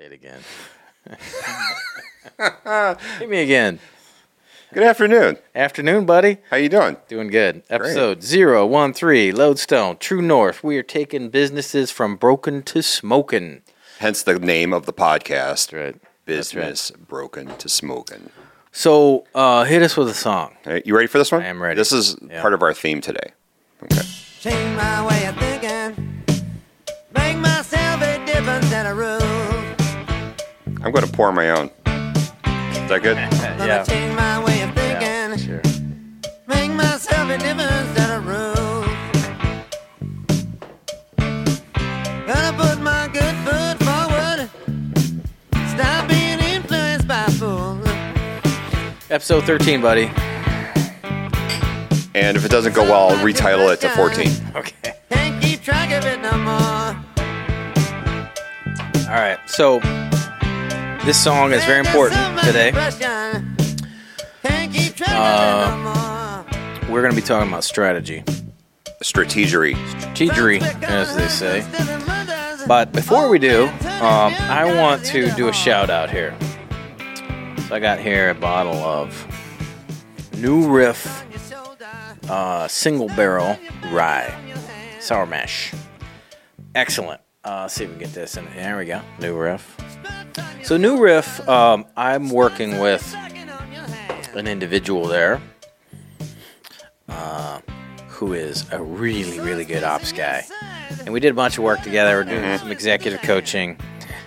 Say it again. Hit me again. Good afternoon. Afternoon, buddy. How you doing? Doing good. Episode 013, Lodestone, True North. We are taking businesses from broken to smoking. Hence the name of the podcast. That's right. That's right. Business broken to smoking. So, uh, hit us with a song. All right, you ready for this one? I am ready. This is Yeah. part of our theme today. Okay. Change my way of I'm going to pour my own. Is that good? Yeah. change my way of yeah. Sure. Make myself a difference in a room. Gonna put my good foot forward. Stop being influenced by fools. Episode 13, buddy. And if it doesn't go well, I'll retitle it to 14. Okay. Can't keep track of it no more. All right. So, this song is very important today. Can't keep track Uh, of it no more. We're going to be talking about strategy. Strategery. Strategery, as they say. But before we do, um, I want to do a shout out here. So I got here a bottle of New Riff uh, single barrel rye sour mash. Excellent. Uh, let's see if we can get this in. There we go. New Riff. So New Riff, um, I'm working with an individual there uh, who is a really, really good ops guy. And we did a bunch of work together. We're doing some executive coaching.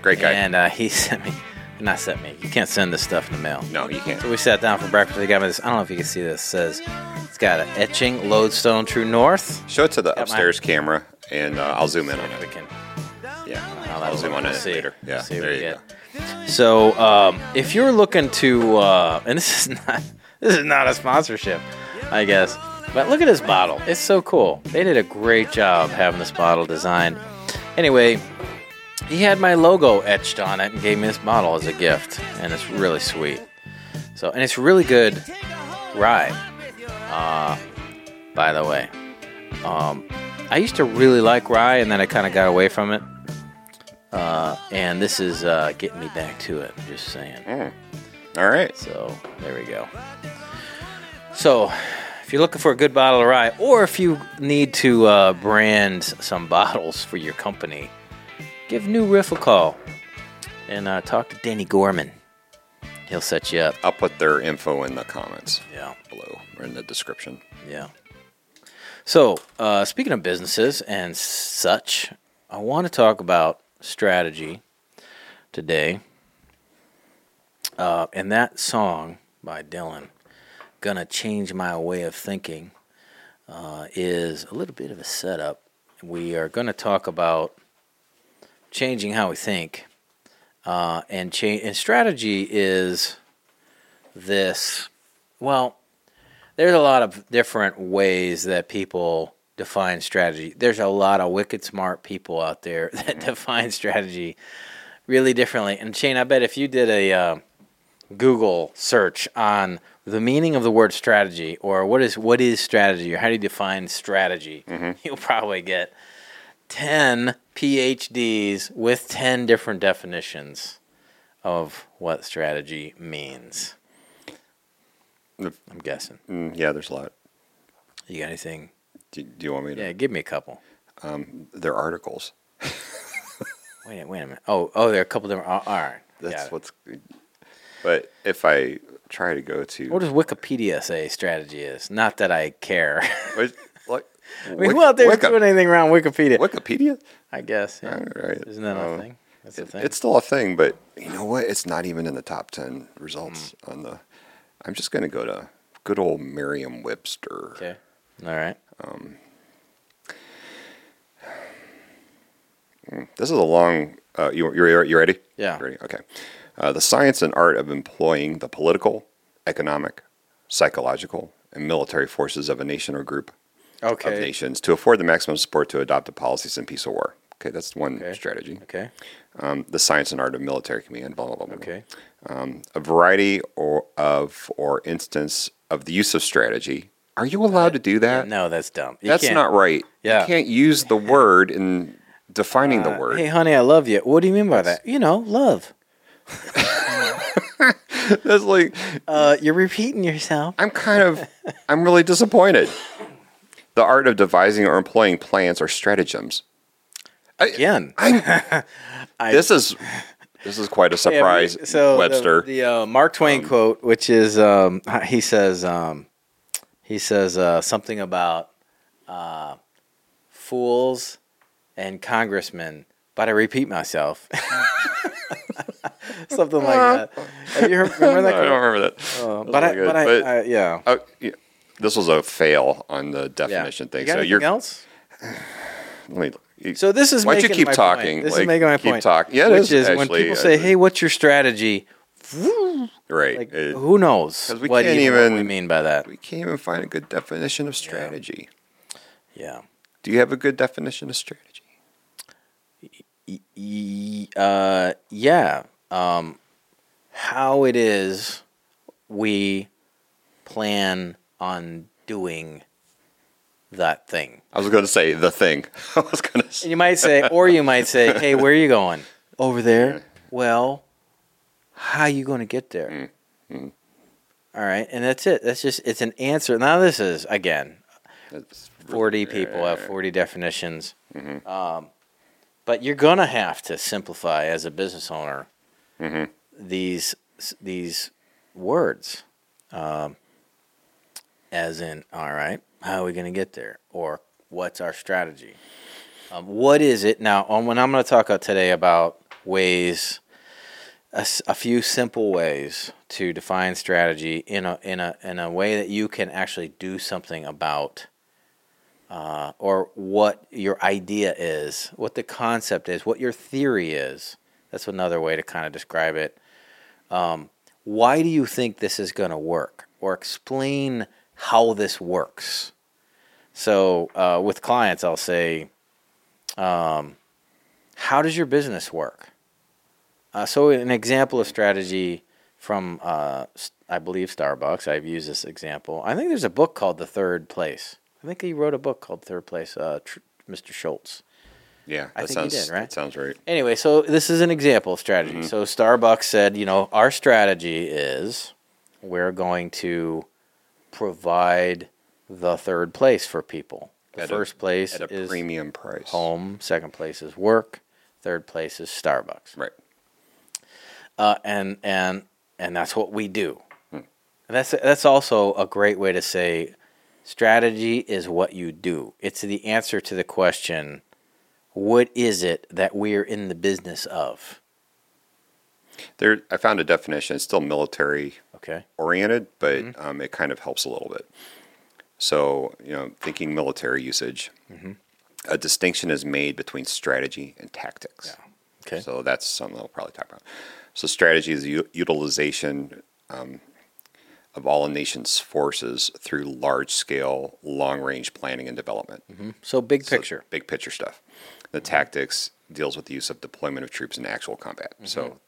Great guy. And uh, he sent me, not sent me, you can't send this stuff in the mail. no, you can't. So we sat down for breakfast. He got me this. I don't know if you can see this. It says it's got an etching Lodestone True North. Show it to the my- upstairs camera, and uh, I'll zoom in on If we it. can. I'll I'll zoom on we'll it see. later. Yeah, See there you get. go. So um, if you're looking to, uh, and this is not this is not a sponsorship, I guess. But look at this bottle. It's so cool. They did a great job having this bottle designed. Anyway, he had my logo etched on it and gave me this bottle as a gift, and it's really sweet. So, and it's really good rye. Uh, by the way, um, I used to really like rye, and then I kind of got away from it. Uh, and this is uh, getting me back to it. Just saying. All right. So there we go. So if you're looking for a good bottle of rye, or if you need to uh, brand some bottles for your company, give New Riff a call and uh, talk to Danny Gorman. He'll set you up. I'll put their info in the comments Yeah, below or in the description. yeah. So uh, speaking of businesses and such, I want to talk about strategy today. Uh, and that song by Dylan, Gonna Change My Way of Thinking, uh, is a little bit of a setup. We are going to talk about changing how we think. Uh, and, cha- and strategy is this well, there's a lot of different ways that people define strategy. There's a lot of wicked smart people out there that define strategy really differently. And Shane, I bet if you did a uh, Google search on the meaning of the word strategy or what is what is strategy or how do you define strategy, you'll probably get 10 PhDs with 10 different definitions of what strategy means. I'm guessing. Mm, yeah, there's a lot. You got anything? Do, do you want me to? Yeah, give me a couple. They're articles. Wait, a- wait a minute. Oh, oh, there are a couple different. oh, all right, That's it. what's. But if I try to go to, What does Wikipedia say strategy is? Not that I care. What- like, I mean, who out there is doing anything around Wikipedia? Wikipedia? I guess. Yeah. All right. Isn't that a Um, thing? That's a thing. It's still a thing, but you know what? It's not even in the top ten results Hmm. on the. I'm just going to go to good old Merriam-Webster. okay. All right. This is a long. Uh, you you you ready? Yeah. Ready? Okay. Uh, the science and art of employing the political, economic, psychological, and military forces of a nation or group of nations to afford the maximum support to adopt the policies in peace or war. Okay, that's one Okay. strategy. Okay. Um, the science and art of military command. Blah blah blah. blah. Okay. Um, a variety or of or instance of the use of strategy. Are you allowed to do that? No, that's dumb. You That's can't- not right. Yeah. You can't use the word in defining the Uh, word. Hey, honey, I love you. What do you mean by that? You know, love. That's like Uh, you're repeating yourself. I'm kind of I'm really disappointed. The art of devising or employing plans or stratagems. Again. I'm this is this is quite a surprise, we- so the- Webster. The, uh, Mark Twain quote, which is um, he says um, he says uh, something about uh, fools and congressmen, but I repeat myself. something like that. Have you heard, remember that I don't remember that. Uh, but I, but I, But- I, yeah. Oh, yeah. This was a fail on the yeah. definition You thing. got So you're else? let me you- So this is Why don't you keep talking? Point. This Like, is making my keep point. talk- Yeah, it which is, is, when people say, "Hey, what's your strategy?" Right. Like, It- who knows? we what, can't even, what we mean by that? we can't even find a good definition of strategy. Yeah. Do you have a good definition of strategy? Y- y- uh, yeah. Um, how it is we plan on doing that thing. I was going to say the thing. I was going to And you might say, or you might say, "Hey, where are you going? Over there." Well, how are you going to get there? Mm, All right, and that's it. That's just it's an answer. Now this is again It's- 40 people have 40 definitions. Mhm. Um, but you're going to have to simplify as a business owner Mhm. these these words. Um, as in, all right, how are we going to get there? Or what's our strategy? Um, what is it? Now, um, when I'm going to talk out today about ways, a, a few simple ways to define strategy in a, in, a, in a way that you can actually do something about uh, or what your idea is, what the concept is, what your theory is. That's another way to kind of describe it. Um, why do you think this is going to work? Or explain how this works. So, uh, with clients, I'll say, um, How does your business work? Uh, so, an example of strategy from, uh, I believe, Starbucks, I've used this example. I think there's a book called The Third Place. I think he wrote a book called Third Place, uh, Tr- Mr. Schultz. Yeah, I that think he sounds did, right? That sounds right. Anyway, so this is an example of strategy. Mm-hmm. So Starbucks said, you know, our strategy is we're going to provide the third place for people. The At a- first place At a is premium price. home, second place is work, third place is Starbucks. Right. Uh, and and and that's what we do. Hmm. That's that's also a great way to say strategy is what you do. It's the answer to the question what is it that we're in the business of? There, I found a definition. It's still military Okay. oriented, but Mm-hmm. um, it kind of helps a little bit. So, you know, thinking military usage, Mm-hmm. a distinction is made between strategy and tactics. Okay. So that's something we'll probably talk about. So strategy is the u- utilization um, of all a nation's forces through large-scale, long-range planning and development. So big So picture. big picture stuff. The tactics deals with the use of deployment of troops in actual combat. Mm-hmm. So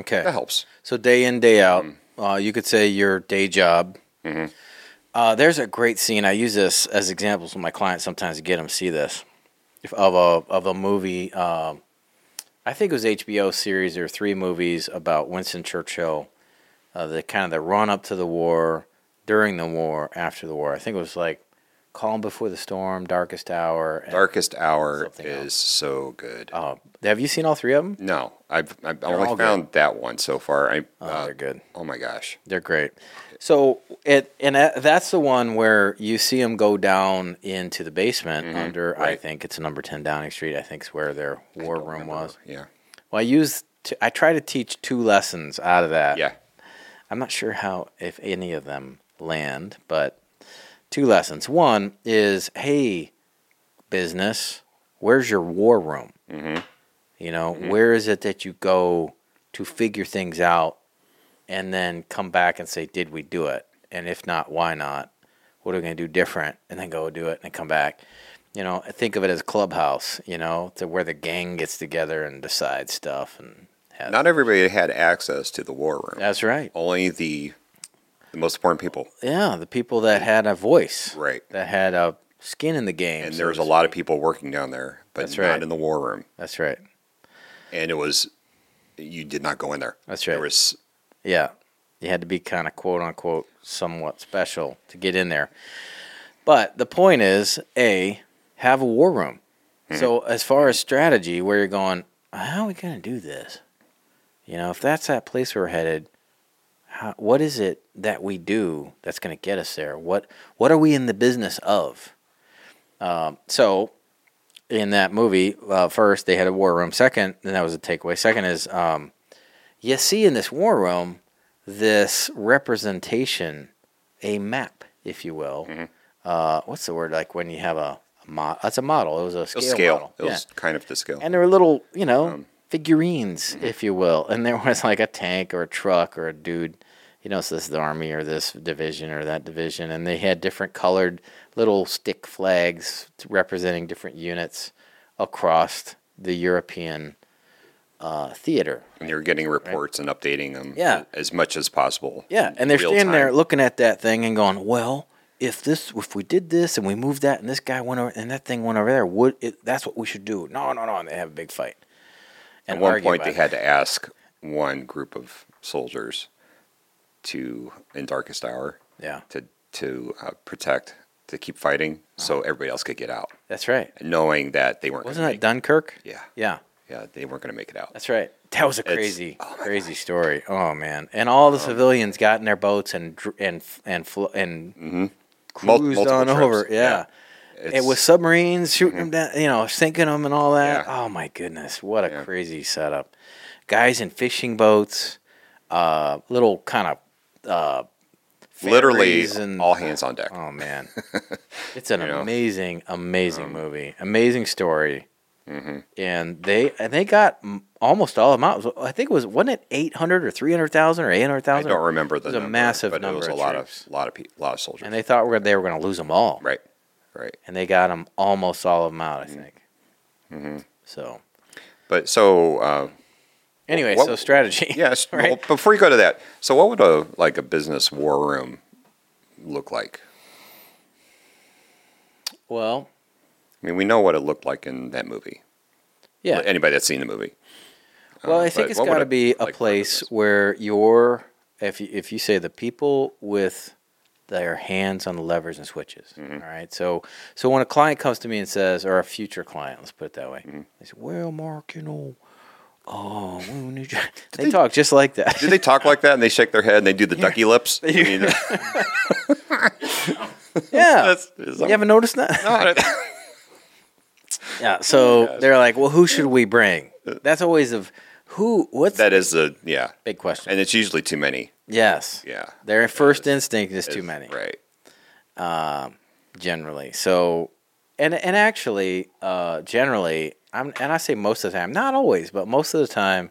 Okay. that helps. So day in day out, Mm-hmm. uh, you could say your day job. Mhm. Uh, there's a great scene. I use this as examples with my clients sometimes to get them to see this of a of a movie. Um, I think it was HBO series. Were three movies about Winston Churchill. Uh, the kind of the run up to the war, during the war, after the war. I think it was like Calm Before the Storm, Darkest Hour. and- Darkest Hour is else. so good. Uh, have you seen all three of them? No, I've, I've only found that one so far. I, Oh, uh, they're good. oh my gosh. They're great. So it and that's the one where you see them go down into the basement Mhm, under. I think it's number ten Downing Street. I think is where their war room remember. was. Yeah. Well, I used. To, I try to teach two lessons out of that. Yeah. I'm not sure how if any of them land, but two lessons. One is, hey, business, where's your war room? hmm You know, where is it that you go to figure things out and then come back and say, did we do it? And if not, why not? What are we going to do different? And then go do it and come back. You know, think of it as clubhouse, you know, to where the gang gets together and decides stuff. And Not everybody had access to the war room. that's right. Only the the most important people. Yeah, the people that had a voice, Right. that had a skin in the game. And so there was a lot of people working down there but That's not right. in the war room. That's right. And it was you did not go in there. That's right. There was Yeah. You had to be kind of quote unquote somewhat special to get in there. But the point is, A, have a war room. So as far as strategy, where you're going, how are we going to do this? You know, if that's that place we're headed, how, what is it that we do that's going to get us there? What what are we in the business of? Um, so in that movie, uh, first they had a war room. Second, and that was a takeaway. Second is um, you see in this war room this representation, a map, if you will. Uh, what's the word? Like when you have a, a mo- That's a model. It was a it scale, was scale. model. It was kind of the scale. And there were little, you know, Um, figurines, if you will. And there was like a tank or a truck or a dude, you know, so this is the army or this division or that division. And they had different colored little stick flags representing different units across the European uh, theater. and you're getting reports and updating them Yeah. as much as possible. Yeah, and they're standing there looking at that thing and going, "Well, if this, if we did this and we moved that, and this guy went over, and that thing went over there, would it, that's what we should do?" No, no, no. And they have a big fight. At one point, they it. had to ask one group of soldiers to, in darkest hour, Yeah, to to uh, protect, to keep fighting, so Uh-huh. everybody else could get out, that's right. knowing that they weren't. Wasn't that Dunkirk? Yeah, Yeah, yeah, they weren't going to make it out. that's right. That was a crazy, oh crazy story. Oh man, and all Um, the civilians got in their boats and and and fl- and Mm-hmm. Cruised multiple on trips, over. Yeah. yeah. It Mm-hmm. was submarines shooting them down, you know, sinking them and all that. Yeah. Oh my goodness, what a Yeah. crazy setup! Guys in fishing boats, uh, little kind of uh, literally and all hands on deck. oh man, it's an You know? amazing, amazing movie, amazing story, Mm-hmm. and they and they got almost all of them out. I think it was wasn't it eight hundred or three hundred thousand or eight hundred thousand. I don't remember the was a massive but number it was a of lot troops. of lot of pe- lot of soldiers. And they thought we they were going to lose them all, right, right. and they got them almost all of them out. I think. Mm-hmm. So But so uh, anyway, What- so strategy. yes. right. Well, before you go to that, so what would a like a business war room look like? well, I mean, we know what it looked like in that movie. yeah. Anybody that's seen the movie. Well, Uh, I think it's got to be a like place where you're, if you, if you say the people with their hands on the levers and switches. Mm-hmm. all right. So so when a client comes to me and says, or a future client, let's put it that way, Mm-hmm. they say, "Well, Mark, you know, oh, you." They, talk just like that. Do they talk like that and they shake their head and they do the ducky lips? I mean, yeah. that's- you haven't noticed that? Yeah. So they're like, "Well, who should we bring?" That's always of who. What's that is the yeah, big question? and it's usually too many. yes. Yeah, Their first instinct is too many. Right. generally. So, and and actually, uh, generally, I'm and I say most of the time, not always, but most of the time,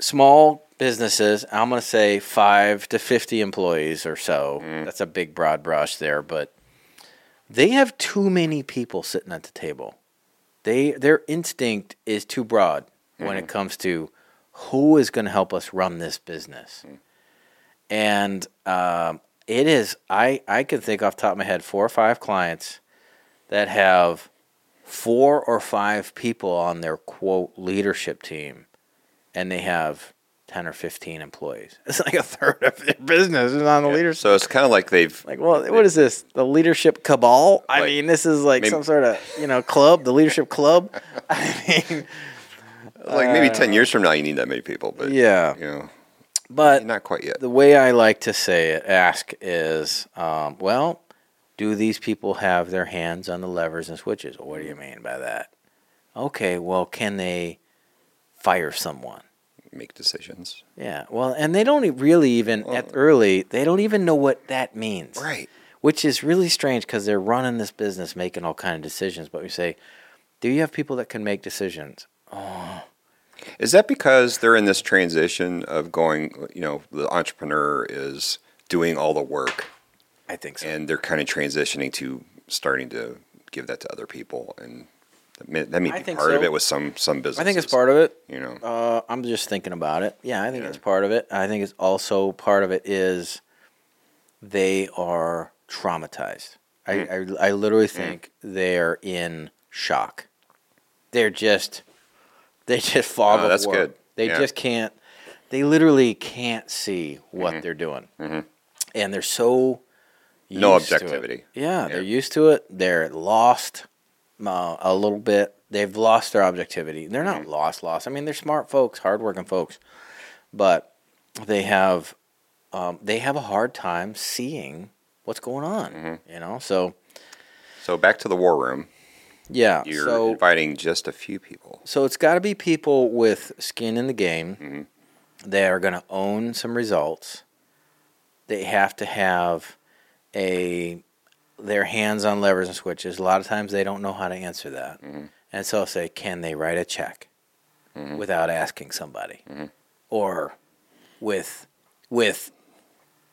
small businesses. I'm going to say five to fifty employees or so. That's a big broad brush there, but they have too many people sitting at the table. They their instinct is too broad when it comes to who is going to help us run this business. And um, it is I I can think off the top of my head four or five clients that have four or five people on their quote leadership team, and they have ten or fifteen employees. It's like a third of their business is on the leadership. So it's kind of like they've Like, well, what is this? The leadership cabal? I Like, mean, this is like maybe- some sort of you know club, the leadership club. I mean, like maybe ten years from now you need that many people, but Uh, yeah, you know, but not quite yet. the way I like to say it, ask is, um, well, do these people have their hands on the levers and switches? What do you mean by that? Okay, well, can they fire someone? Make decisions. Yeah, well, and they don't really even at early. They don't even know what that means, Right. Which is really strange because they're running this business, making all kind of decisions. But we say, do you have people that can make decisions? Is that because they're in this transition of going? You know, the entrepreneur is doing all the work, I think so. and they're kind of transitioning to starting to give that to other people, and that may, that may I be think part of it with some some businesses. I think it's part of it. You know, Uh, I'm just thinking about it. Yeah, I think Yeah. it's part of it. I think it's also part of it is they are traumatized. I, I, I literally think they're in shock. they're just they just fog Oh, of that's war. good. They Yeah. just can't. They literally can't see what Mm-hmm. they're doing, and they're so No used to it. objectivity. Yeah, they're used to it. They're lost uh, a little bit. They've lost their objectivity. They're Mm-hmm. not lost, lost. I mean, they're smart folks, hardworking folks, but they have um, they have a hard time seeing what's going on. Mm-hmm. You know, so So back to the war room. yeah. You're so inviting just a few people. so it's got to be people with skin in the game. Mhm. They are going to own some results. They have to have a their hands on levers and switches. A lot of times they don't know how to answer that, Mhm. and so I'll say, "Can they write a check Mhm. without asking somebody, Mhm. or with with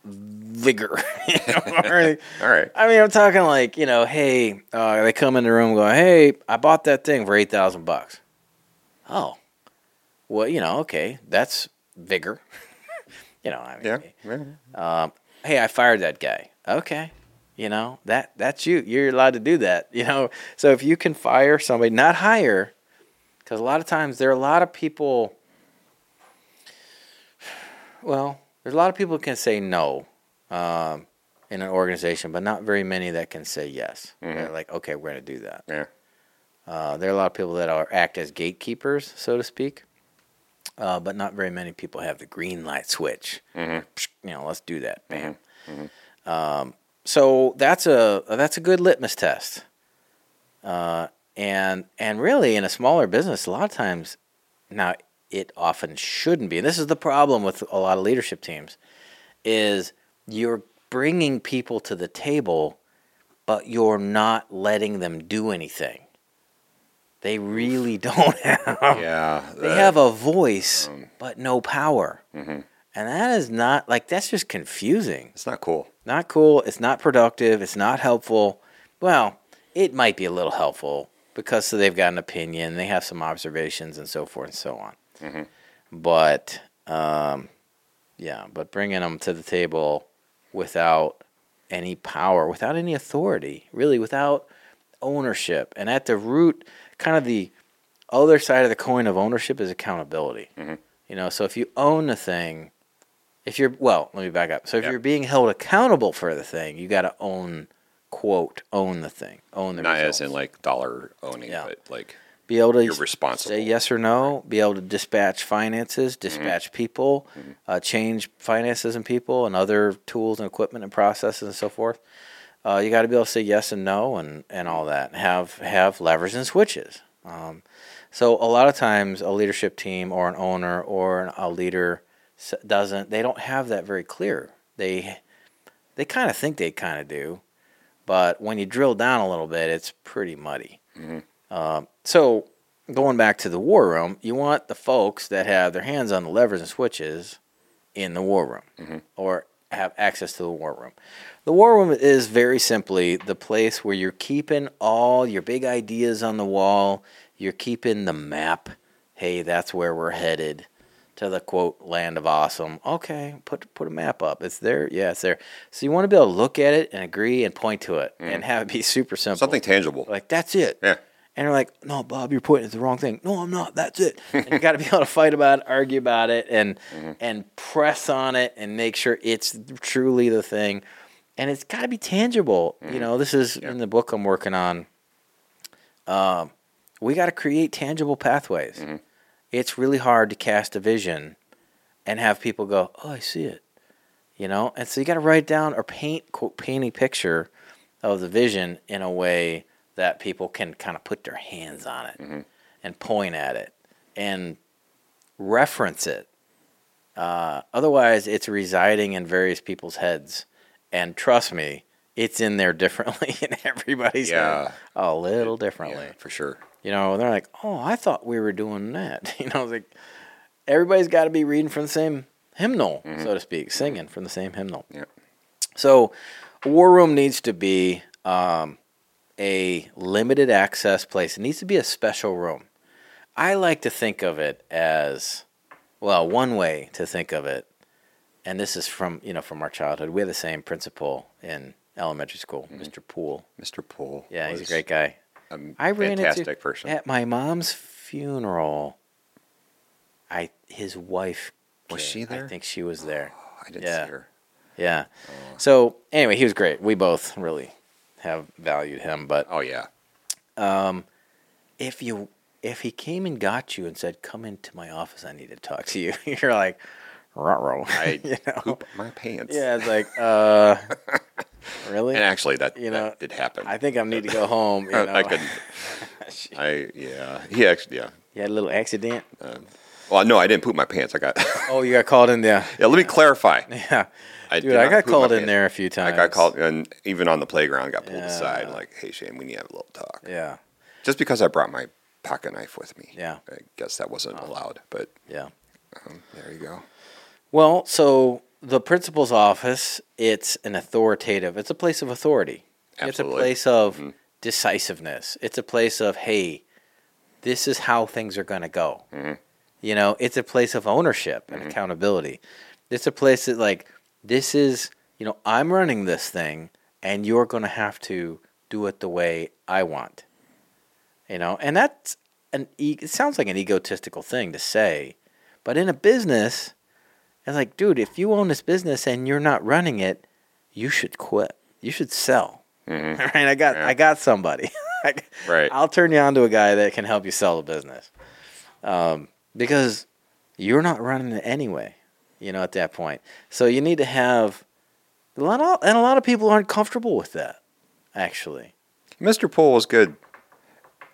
vigor?" You know, or- All right. I mean, I'm talking like you know, hey, uh, they come in the room, and go, hey, I bought that thing for eight thousand bucks. Oh, well, you know, okay, that's vigor. you know, I mean, yeah. um, hey, I fired that guy. Okay, you know that that's you. You're allowed to do that. You know, so if you can fire somebody, not hire, because a lot of times there are a lot of people. Well, there's a lot of people who can say no um, in an organization, but not very many that can say yes. They're like, okay, we're going to do that. Yeah. Uh, there are a lot of people that are act as gatekeepers, so to speak, uh, but not very many people have the green light switch. Mhm. You know, let's do that. Bam. Um, so that's a that's a good litmus test. Uh, and and really, in a smaller business, a lot of times, now it often shouldn't be. And this is the problem with a lot of leadership teams, is you're bringing people to the table, but you're not letting them do anything. They really don't have. Yeah. They have a voice, um, but no power. Mhm. And that is not like that's just confusing. It's not cool. Not cool. It's not productive. It's not helpful. Well, it might be a little helpful because so they've got an opinion, they have some observations, and so forth and so on. Mhm. But um, yeah, but bringing them to the table without any power, without any authority, really without ownership, and at the root, kind of the other side of the coin of ownership is accountability. Mhm. You know, so if you own the thing, if you're well, let me back up. So if Yeah. you're being held accountable for the thing, you got to own, quote, own the thing, own the Not results. as in like dollar owning, Yeah. but like be able to you're responsible. say yes or no, be able to dispatch finances, dispatch people, uh, change finances and people, and other tools and equipment and processes and so forth. Uh, you got to be able to say yes and no and, and all that. Have have levers and switches. Um, so a lot of times, a leadership team or an owner or an, a leader doesn't. They don't have that very clear. They they kind of think they kind of do, but when you drill down a little bit, it's pretty muddy. Um, so going back to the war room, you want the folks that have their hands on the levers and switches in the war room or have access to the war room. The war room is very simply the place where you're keeping all your big ideas on the wall. You're keeping the map. Hey, that's where we're headed to the quote land of awesome. Okay, put put a map up. It's there. Yeah, it's there. So you want to be able to look at it and agree and point to it and mm. have it be super simple. something tangible. like that's it. Yeah. And they're like, no, Bob, you're pointing at the wrong thing. No, I'm not. That's it. and you got to be able to fight about it, argue about it, and mm-hmm. and press on it, and make sure it's truly the thing. And it's got to be tangible. You mm-hmm. know, this is in the book I'm working on. Um, we got to create tangible pathways. Mm-hmm. It's really hard to cast a vision and have people go, "Oh, I see it." You know, and so you got to write down or paint quote, paint a picture of the vision in a way that people can kind of put their hands on it and point at it and reference it. Uh, otherwise, it's residing in various people's heads, and trust me, it's in there differently in everybody's Yeah. a little differently. Yeah, for sure. You know, they're like, "Oh, I thought we were doing that." You know, it's like everybody's got to be reading from the same hymnal, so to speak, singing from the same hymnal. Yeah. So, a war room needs to be um, a limited access place. It needs to be a special room. I like to think of it as, well, one way to think of it, and this is from you know from our childhood. We had the same principle in elementary school, Mr. Poole. Mr. Poole. Yeah, he's a great guy. a I ran fantastic into person. at my mom's funeral. I his wife Was came. she there? I think she was there. I didn't yeah. see her. Yeah. So anyway, he was great. We both really have valued him. But Oh yeah. Um, if you if he came and got you and said, "Come into my office, I need to talk to you," you're like, "Ruh-roh." I you know? poop my pants. Yeah, it's like, uh, really? And actually, that, You that know, did happen. I think I need to go home. You know? I could. I yeah. He actually yeah. You had a little accident. Well, no, I didn't poop my pants. I got. Oh, you got called in there. yeah. Let me clarify. Yeah, I dude, I got called in pants. there a few times. I got called, and even on the playground, got pulled aside. Like, hey, Shane, we need to have a little talk. Yeah, Just because I brought my pocket knife with me. Yeah. I guess that wasn't allowed, but yeah. um, there you go. Well, so the principal's office, it's an authoritative, it's a place of authority. Absolutely. It's a. Mm-hmm. place of decisiveness. It's a place of, hey, this is how things are going to go. Mm-hmm. You know, it's a place of ownership and accountability. It's a place that, like, this is, you know, I'm running this thing and you're going to have to do it the way I want. You know, and that's an, e- it sounds like an egotistical thing to say, but in a business, it's like, dude, if you own this business and you're not running it, you should quit. You should sell. Mhm. All right, I got Yeah. I got somebody. Right. I'll turn you on to a guy that can help you sell the business. Um, because you're not running it anyway, you know, at that point. So you need to have a lot of, and a lot of people aren't comfortable with that, actually. Mr. Poole was good.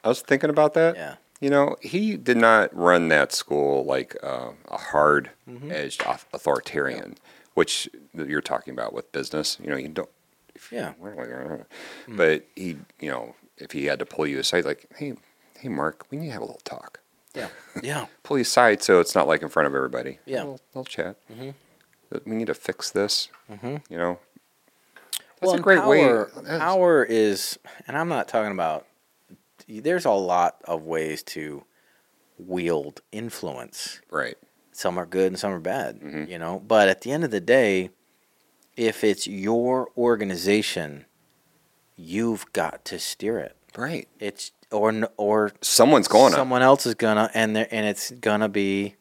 I was thinking about that. Yeah. You know, he did not run that school like uh, a hard edged Mm-hmm. authoritarian, which you're talking about with business. You know, you don't. if you- Yeah. But he, you know, if he had to pull you aside, like, hey, hey, Mark, we need to have a little talk. Yeah. Yeah. Pull you aside so it's not like in front of everybody. Yeah. We'll, we'll chat. But We need to fix this. Hmm. You know, that's well, a great way. power, that's- Power is, and I'm not talking about. There's a lot of ways to wield influence. Right. Some are good and some are bad, Mm-hmm. you know. But at the end of the day, if it's your organization, you've got to steer it. Right. It's or or Someone's going to. someone else is gonna, and they're- and it's gonna be,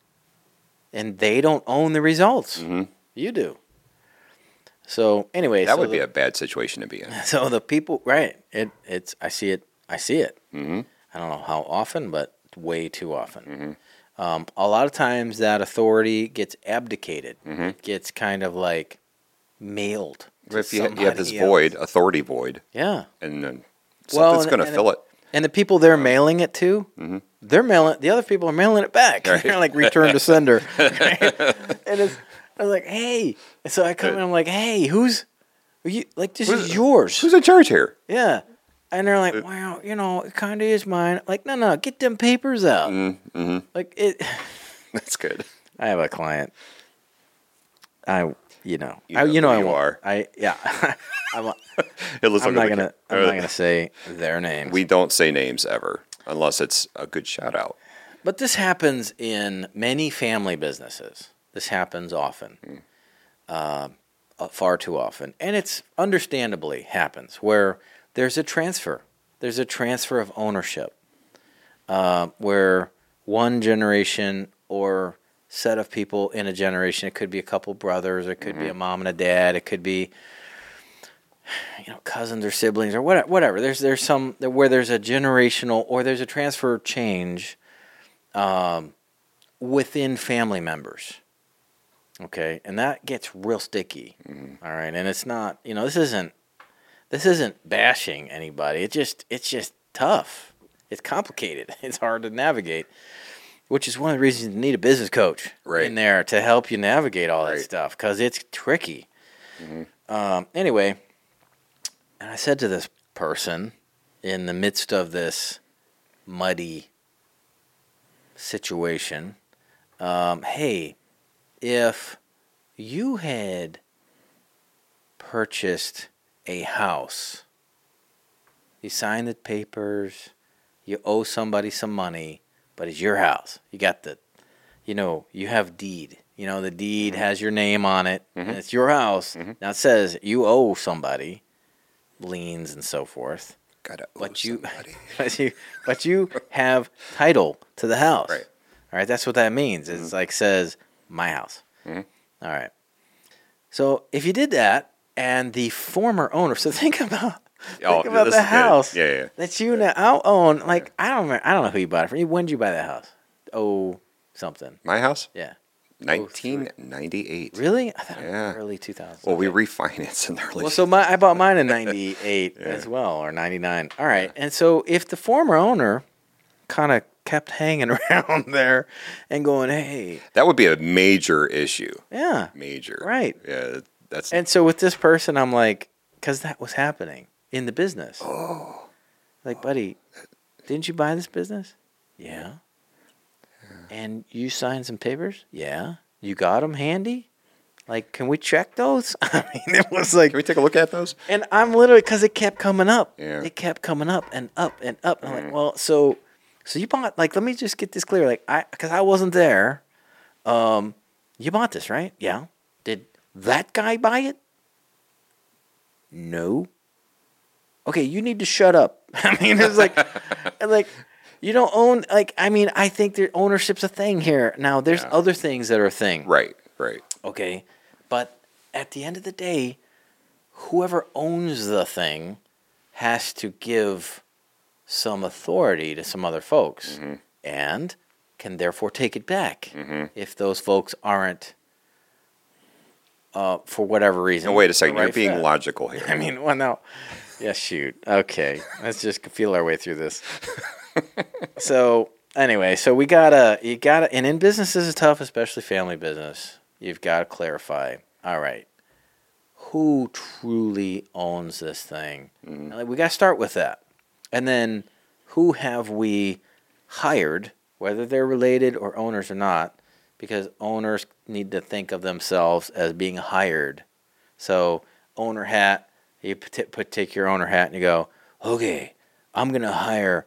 and they don't own the results. Mhm. You do. So anyway, That so would the- be a bad situation to be in. so the people, right? It it's I see it. I see it. hmm I don't know how often, but way too often. Mm-hmm. Um, a lot of times that authority gets abdicated. Mm-hmm. It gets kind of like mailed. If you, you have this else. void, authority void, yeah. and then Well, something's and- going to fill it. And the people they're uh, mailing it to, mm-hmm. they're mailing. The other people are mailing it back. Right. they're like return to sender. right? And it's, I was like, hey. So I come uh, in. I'm like, hey, who's, are you like this is yours? Who's in charge here? Yeah. And they're like, well, you know, it kind of is mine. Like, no, no, get them papers out. Mm-hmm. Like it. That's good. I have a client. I, you know, You I, know you know, who I you are. I, yeah. I'm, It looks I'm like not gonna. I'm not gonna say their names. We don't say names ever unless it's a good shout out. But this happens in many family businesses. This happens often, uh, uh, far too often, and it's understandably happens where there's a transfer. There's a transfer of ownership, uh, where one generation or set of people in a generation. It could be a couple brothers. It could be a mom and a dad. It could be you know cousins or siblings or whatever. Whatever. There's there's some where there's a generational or there's a transfer change um, within family members. Okay, and that gets real sticky. All right, and it's not you know this isn't this isn't bashing anybody. It just it's just tough. It's complicated. It's hard to navigate, which is one of the reasons you need a business coach Right. in there to help you navigate all that stuff because it's tricky. Um, anyway, and I said to this person in the midst of this muddy situation, um, hey, if you had purchased a house, you sign the papers, you owe somebody some money, but it's your house. You got the, you know, you have deed. You know, the deed mm-hmm. has your name on it, and mm-hmm. it's your house. Mm-hmm. Now it says you owe somebody liens and so forth. Gotta owe but you, somebody. but you, but you have title to the house. Right. All right. That's what that means. It's like says my house. Mhm. All right. So if you did that, and the former owner, so think about Oh, think about this the house Yeah, yeah. that you now own. Like I don't, remember, I don't know who you bought it from. When did you buy that house? Oh, something. My house, Yeah. 1998. Really? I thought Yeah. early 2000s. Well, we refinanced in the early. Well, so my I bought mine in '98 Yeah. as well, or '99. All right, and so if the former owner kind of kept hanging around there and going, "Hey, that would be a major issue. yeah," Major. Right. Yeah. That's. and so with this person, I'm like, because that was happening in the business. Oh, like, buddy, didn't you buy this business? Yeah. And you signed some papers? Yeah. You got them handy? Like, can we check those? I mean, it was like Can we take a look at those? And I'm literally because it kept coming up. Yeah. It kept coming up and up and up. And I'm like, well, so, so you bought like, let me just get this clear. Like, I because I wasn't there. Um, you bought this, right? Yeah. That guy buy it? No. Okay, you need to shut up. I mean, it's like, like. You don't own like I mean I think that ownership's a thing here. Now there's Yeah. other things that are a thing. Right. Right. Okay. But at the end of the day, whoever owns the thing has to give some authority to some other folks Mm-hmm. and can therefore take it back Mm-hmm. if those folks aren't, uh, for whatever reason. No, wait a second. You're being logical here. I mean, well, no. Yeah, shoot. Okay. Let's just feel our way through this. so, anyway, so we got to, you got to, and in business is tough, especially family business. You've got to clarify. All right. Who truly owns this thing? Like, We got to start with that. And then who have we hired, whether they're related or owners or not, because owners need to think of themselves as being hired. So, owner hat, you put, put take your owner hat and you go, okay, I'm gonna hire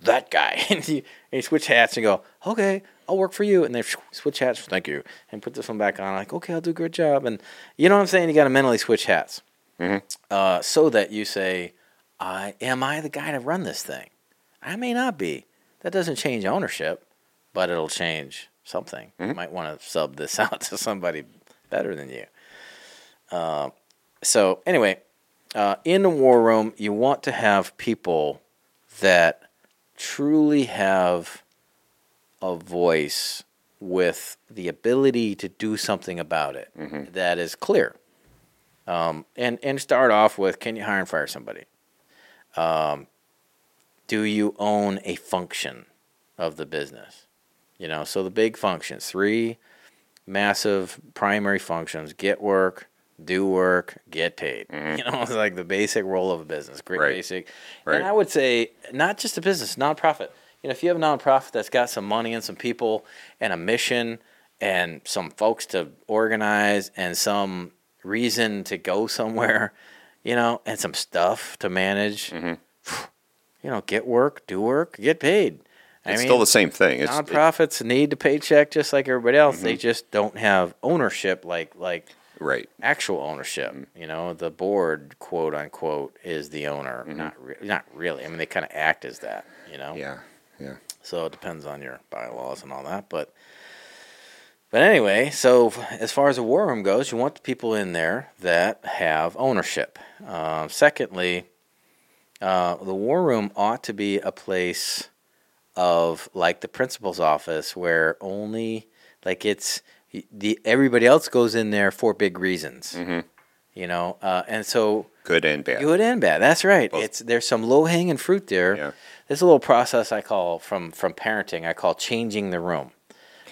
that guy, and you, and you switch hats and go, okay, I'll work for you, and they switch hats, thank you, and put this one back on, like, okay, I'll do a good job, and you know what I'm saying? You got to mentally switch hats, Mhm. uh, so that you say, I am I the guy to run this thing? I may not be. That doesn't change ownership, but it'll change something. You might want to sub this out to somebody better than you. Uh, so anyway, uh, in the war room, you want to have people that truly have a voice with the ability to do something about it that is clear. Um, and and start off with, can you hire and fire somebody? Um, do you own a function of the business? You know, so the big functions, three massive primary functions: get work, do work, get paid. Mm-hmm. You know, it's like the basic role of a business. Great Right. basic. Right. And I would say not just a business, nonprofit. You know, if you have a nonprofit that's got some money and some people and a mission and some folks to organize and some reason to go somewhere, you know, and some stuff to manage, mm-hmm. you know, get work, do work, get paid. I It's mean, still the same thing. It's, it- nonprofits need a paycheck just like everybody else. Mm-hmm. They just don't have ownership like like right. actual ownership. Mm-hmm. You know, the board, quote unquote, is the owner. Mm-hmm. Not re- not really. I mean, they kind of act as that. You know. Yeah. Yeah. So it depends on your bylaws and all that, but. But anyway, so as far as a war room goes, you want the people in there that have ownership. Uh, secondly, uh, the war room ought to be a place of like the principal's office where only like it's the everybody else goes in there for big reasons, Mhm. you know, uh, and so Good and bad. good and bad. That's right. Both. It's there's some low hanging fruit there. Yeah. There's a little process I call from from parenting. I call changing the room.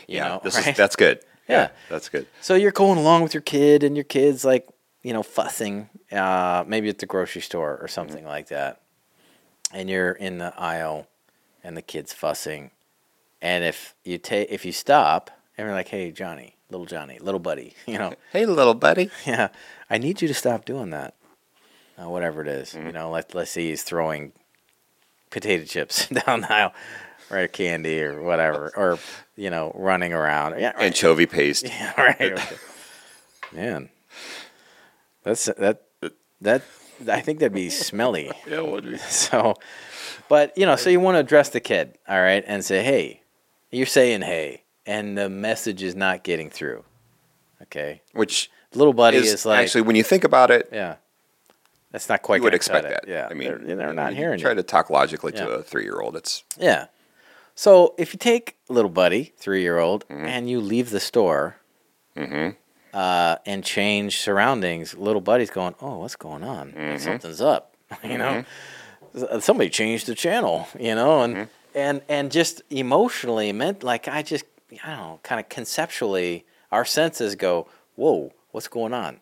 You yeah. know, this right? is that's good. Yeah. That's good. So you're going along with your kid, and your kid's like, you know, fussing, uh, maybe at the grocery store or something like that. And you're in the aisle, and the kid's fussing. And if you take, if you stop, and you're like, "Hey, Johnny, little Johnny, little buddy, you know, Hey, little buddy. yeah, I need you to stop doing that. Uh, whatever it is, Mm-hmm. you know, let let's say he's throwing potato chips down the aisle, or candy, or whatever, or you know, running around. Yeah, right. Anchovy paste. Yeah, right. Man, that's that that I think that'd be smelly. Yeah, would be. So, but you know, so you want to address the kid, all right, and say, "Hey," you're saying "Hey," and the message is not getting through. Okay, Which little buddy is, is, like, actually, when you think about it, yeah, that's not quite. you would expect that. Yeah, I mean, they're, they're not you hearing Try to talk logically Yeah. to a three-year-old. It's Yeah. So if you take little buddy, three year old, Mm-hmm. and you leave the store uh, and change surroundings, little buddy's going, "Oh, what's going on? Mm-hmm. Something's up." you know, S- somebody changed the channel. You know, and Mm-hmm. and and just emotionally meant like I just I don't know, kind of conceptually, our senses go, "Whoa, what's going on?"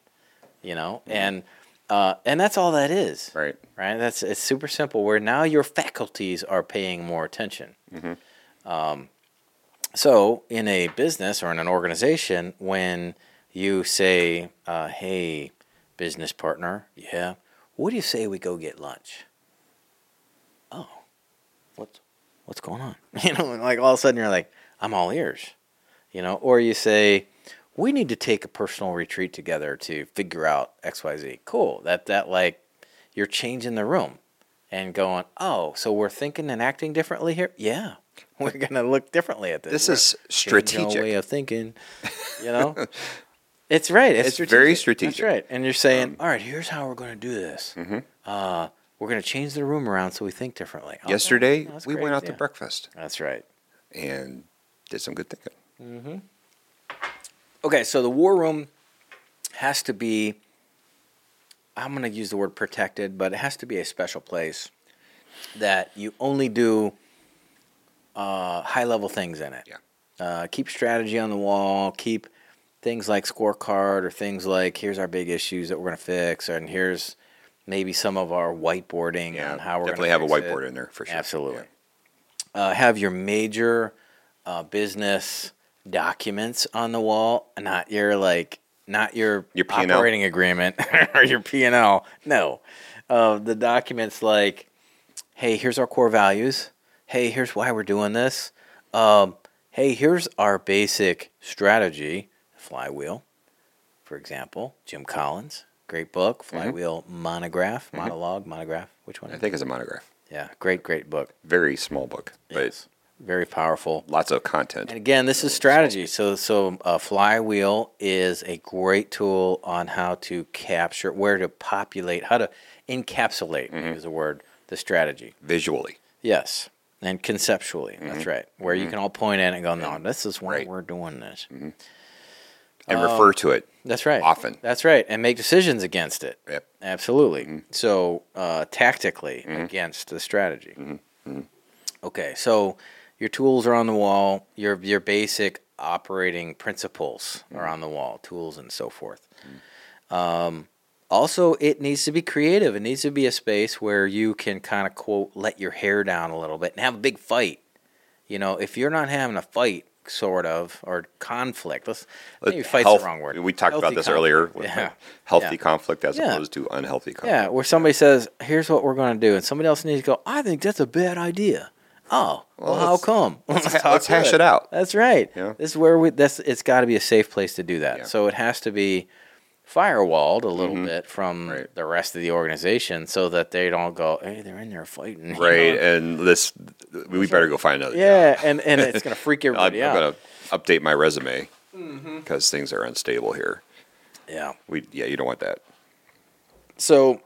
You know, and uh, and that's all that is Mm-hmm. right. right? That's it's super simple. Where now your faculties are paying more attention. Um, so in a business or in an organization, when you say, uh, "Hey, business partner, yeah, what do you say we go get lunch?" Oh, what's what's going on? You know, like all of a sudden you're like, "I'm all ears," you know, or you say. We need to take a personal retreat together to figure out X, Y, Z. Cool. That that like you're changing the room and going, oh, so we're thinking and acting differently here? Yeah. We're going to look differently at this. This We're is strategic. way of thinking, you know? it's right. It's, It's very strategic. Um, right. And you're saying, all right, here's how we're going to do this. mm-hmm. Uh, we're going to change the room around so we think differently. Yesterday, we great, went out yeah. to breakfast That's right. and did some good thinking. Okay, so the war room has to be I'm going to use the word protected, but it has to be a special place that you only do uh, high level things in it. Yeah. Uh, keep strategy on the wall, keep things like scorecard or things like here's our big issues that we're going to fix and here's maybe some of our whiteboarding Yeah, on how we're definitely have a fix it. whiteboard in there for sure. Absolutely. Uh, have your major uh, business documents on the wall, not your like, not your, Your P&L? operating agreement or your P and L. No, uh, the documents like, hey, here's our core values. Hey, here's why we're doing this. Um, hey, here's our basic strategy. Flywheel, for example, Jim Collins, great book. Flywheel monograph, monologue, monograph. Which one? Mm-hmm. I think it's a monograph. Yeah, great, great book. Very small book, but Yes. very powerful. lots of content. And again, this is strategy. So, so uh, Flywheel is a great tool on how to capture, where to populate, how to encapsulate is the word, the strategy. Visually. Yes, and conceptually. That's right. Where you can all point at it and go, no, this is why Right. we're doing this. And Um, refer to it. That's right. Often. That's right, and make decisions against it. Yep. Absolutely. Mm-hmm. So uh, tactically mm-hmm. against the strategy. Mm-hmm. Okay, so your tools are on the wall. Your your basic operating principles are on the wall. Tools and so forth. Um, also, it needs to be creative. It needs to be a space where you can kind of quote let your hair down a little bit and have a big fight. You know, if you're not having a fight, sort of, or conflict. Let's maybe uh, fight's Health- the wrong word. We talked Healthy about this conflict. earlier. with Yeah. Healthy Yeah. conflict as Yeah. opposed to unhealthy conflict. Yeah, where somebody says, "Here's what we're going to do," and somebody else needs to go, "I think that's a bad idea." Oh, well, Well, how let's- come? let's let's hash it out. That's right. Yeah. This is where we. That's. It's got to be a safe place to do that. So it has to be firewalled a little bit from Mm-hmm. Right. the rest of the organization, so that they don't go, "Hey, they're in there fighting." Right. know? And this, we better go find another job. Yeah, and and it's going to freak I'm, everybody I'm out. going to update my resume Mm-hmm. because things are unstable here. Yeah. We yeah, you don't want that. So,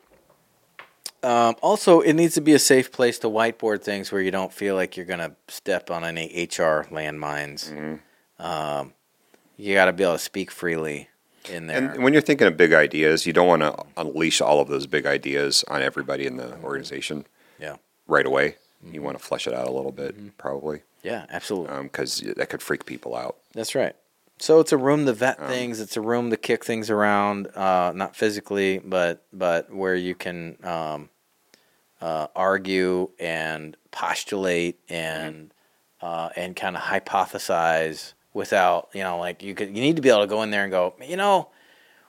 um, also, it needs to be a safe place to whiteboard things where you don't feel like you're going to step on any HR landmines. Mm-hmm. Um, you got to be able to speak freely in there. And when you're thinking of big ideas, you don't want to unleash all of those big ideas on everybody in the organization yeah, right away. You Mm-hmm. want to flesh it out a little bit, probably, yeah, absolutely. because that could freak people out. That's right. So it's a room to vet Um, things. It's a room to kick things around, uh, not physically, but but where you can um, uh, argue and postulate and uh, and kind of hypothesize without you know like you could you need to be able to go in there and go you know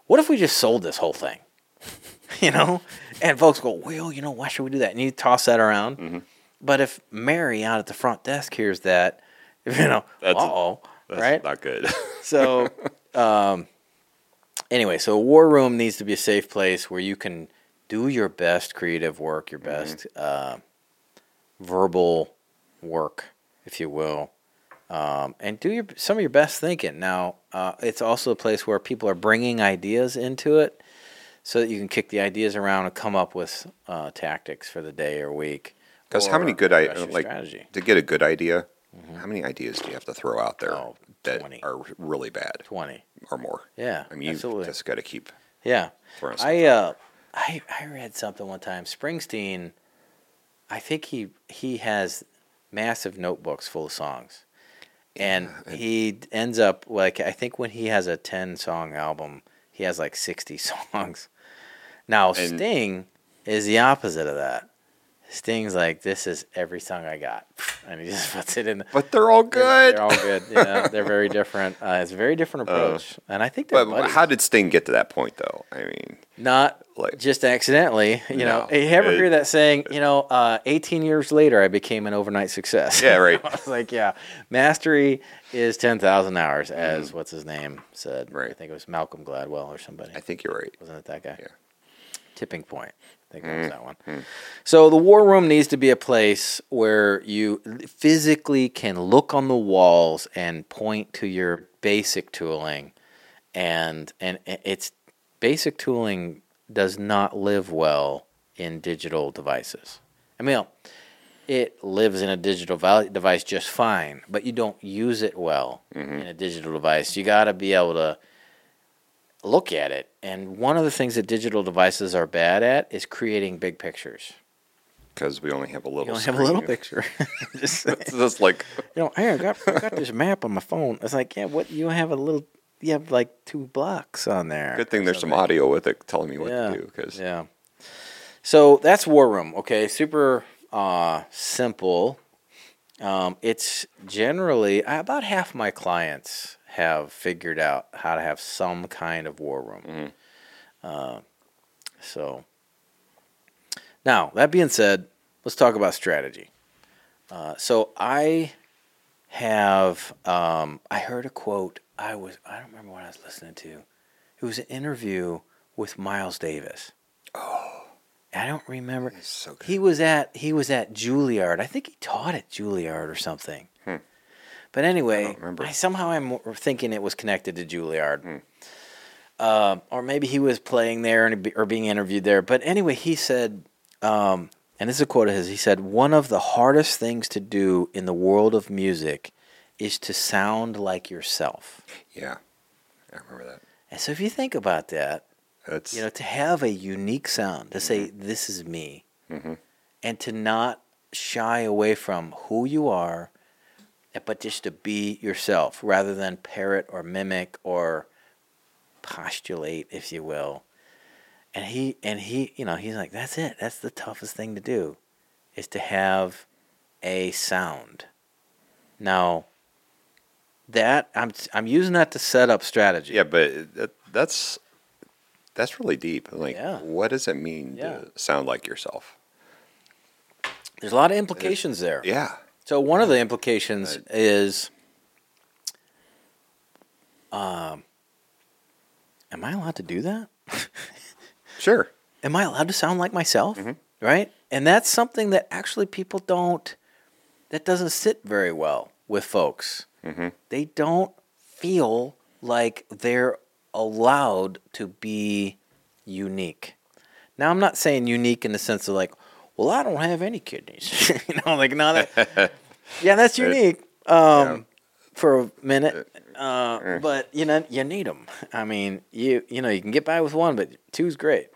what if we just sold this whole thing? You know? And folks go well you know why should we do that? And you toss that around. Mm-hmm. but if Mary out at the front desk hears that you know That's- uh-oh That's right? not good. so, um, anyway, so a war room needs to be a safe place where you can do your best creative work, your best uh, verbal work, if you will, um, and do your some of your best thinking. Now, uh, it's also a place where people are bringing ideas into it, so that you can kick the ideas around and come up with uh, tactics for the day or week. Because how many good ideas, like strategy. Mm-hmm. to get a good idea, how many ideas do you have to throw out there Oh, that 20. are really bad Twenty. or more? Yeah, I mean, you absolutely. just got to keep Yeah. I uh I I read something one time. Springsteen I think he he has massive notebooks full of songs. And he ends up like I think when he has a 10 song album, he has like 60 songs. Now And- Sting is the opposite of that. Sting's like this is every song I got. And he just puts it in But they're all good. They're all good. Yeah, they're very different. Uh, it's a very different approach. and I think but buddies. how did Sting get to that point, though? I mean, Not Like- just accidentally. You know, No, you ever it- hear that saying? You know, uh, 18 years later, I became an overnight success. Yeah, right. I was like, yeah, mastery is 10,000 hours, as what's his name said. Mm-hmm. Right. I think it was Malcolm Gladwell or somebody. I think you're right. Wasn't it that guy? Yeah. Tipping Point. Think that was that one. Mm-hmm. So the war room needs to be a place where you physically can look on the walls and point to your basic tooling, and and it's basic tooling does not live well in digital devices. I mean, it lives in a digital device just fine, but you don't use it well in a digital device. You got to be able to look at it. And one of the things that digital devices are bad at is creating big pictures. Because we only have a little. You only have a little picture. Just saying. It's just like you know, hey, I got, I got this map on my phone. It's like, yeah, what? You have a little, you have like two blocks on there. good thing there's some audio with it telling me what Yeah. to do. Because Yeah. So that's War Room. Okay, super uh, simple. Um, it's generally about half my clients have figured out how to have some kind of war room. Uh, so now that being said, let's talk about strategy. Uh, so I have um, I heard a quote. I was I don't remember what I was listening to. It was an interview with Miles Davis. Oh, I don't remember. So. He was at he was at Juilliard. I think he taught at Juilliard or something. But anyway, remember. I, somehow I'm thinking it was connected to Juilliard, Hmm. Um or maybe he was playing there and or being interviewed there. But anyway, he said, um, and this is a quote of his. He said, "One of the hardest things to do in the world of music is to sound like yourself." yeah, I remember that. And so, if you think about that, That's you know, to have a unique sound, to say this is me, Mhm. and to not shy away from who you are, but just to be yourself rather than parrot or mimic or postulate, if you will. And he and he, you know, he's like, that's it. That's the toughest thing to do, is to have a sound. Now, that I'm I'm using that to set up strategy. yeah, but that, that's that's really deep. Like, Yeah. what does it mean Yeah. to sound like yourself? There's a lot of implications there. Yeah, So one of the implications is, um, am I allowed to do that? sure. Am I allowed to sound like myself? Mm-hmm. Right? And that's something that actually people don't. That doesn't sit very well with folks. Mhm. They don't feel like they're allowed to be unique. Now, I'm not saying unique in the sense of like, well, I don't have any kidneys. you know, like, no, that, yeah, that's unique um, for a minute. Uh, Uh, but you know, you need them. I mean, you you know, you can get by with one, but two's great.